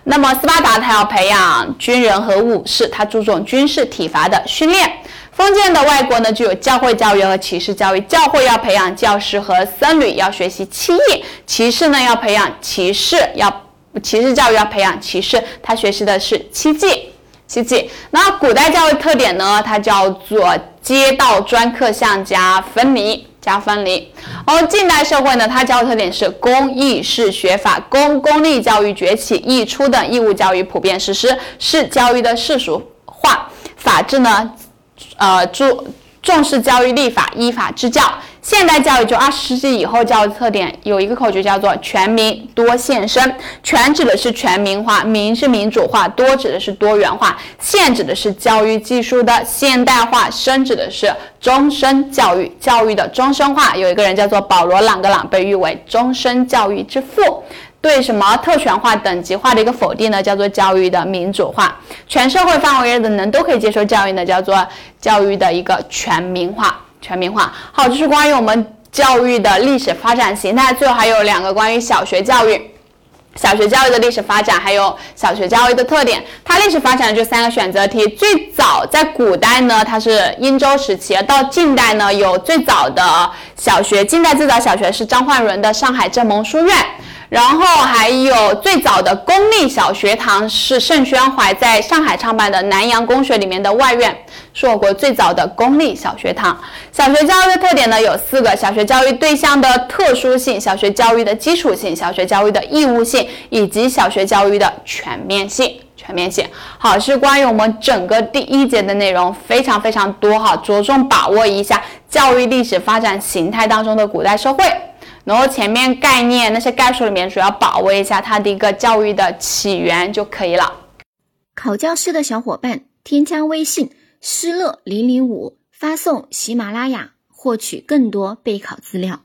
那么斯巴达他要培养军人和武士，他注重军事体罚的训练。封建的外国呢，就有教会教育和骑士教育。教会要培养教师和僧侣，要学习七艺；骑士呢，要培养骑士，要骑士教育要培养骑士，他学习的是七技。七技。那古代教育特点呢，它叫做街道专课项加分离，加分离。而近代社会呢，它教育特点是公义式学法，公公立教育崛起，义出等义务教育普遍实施，是教育的世俗化。法治呢？呃，重重视教育立法，依法治教。现代教育就二十世纪以后教育特点有一个口诀叫做全民多现生。全指的是全民化，民是民主化，多指的是多元化，现指的是教育技术的现代化，生指的是终身教育，教育的终身化。有一个人叫做保罗·朗格朗，被誉为终身教育之父。对什么特权化、等级化的一个否定呢？叫做教育的民主化。全社会范围内的人都可以接受教育呢，叫做教育的一个全民化。全民化。好，这是关于我们教育的历史发展形态。最后还有两个关于小学教育、小学教育的历史发展，还有小学教育的特点。它历史发展就三个选择题。最早在古代呢，它是殷周时期；到近代呢，有最早的小学。近代最早小学是张焕纶的上海正蒙书院。然后还有最早的公立小学堂是盛宣怀在上海创办的南洋公学里面的外院，是我国最早的公立小学堂。小学教育的特点呢有四个：小学教育对象的特殊性、小学教育的基础性、小学教育的义务性以及小学教育的全面性。全面性。好，是关于我们整个第一节的内容，非常非常多哈，着重把握一下教育历史发展形态当中的古代社会。然后前面概念那些概述里面，主要把握一下它的一个教育的起源就可以了。考教师的小伙伴，添加微信“师乐零零五”，发送喜马拉雅，获取更多备考资料。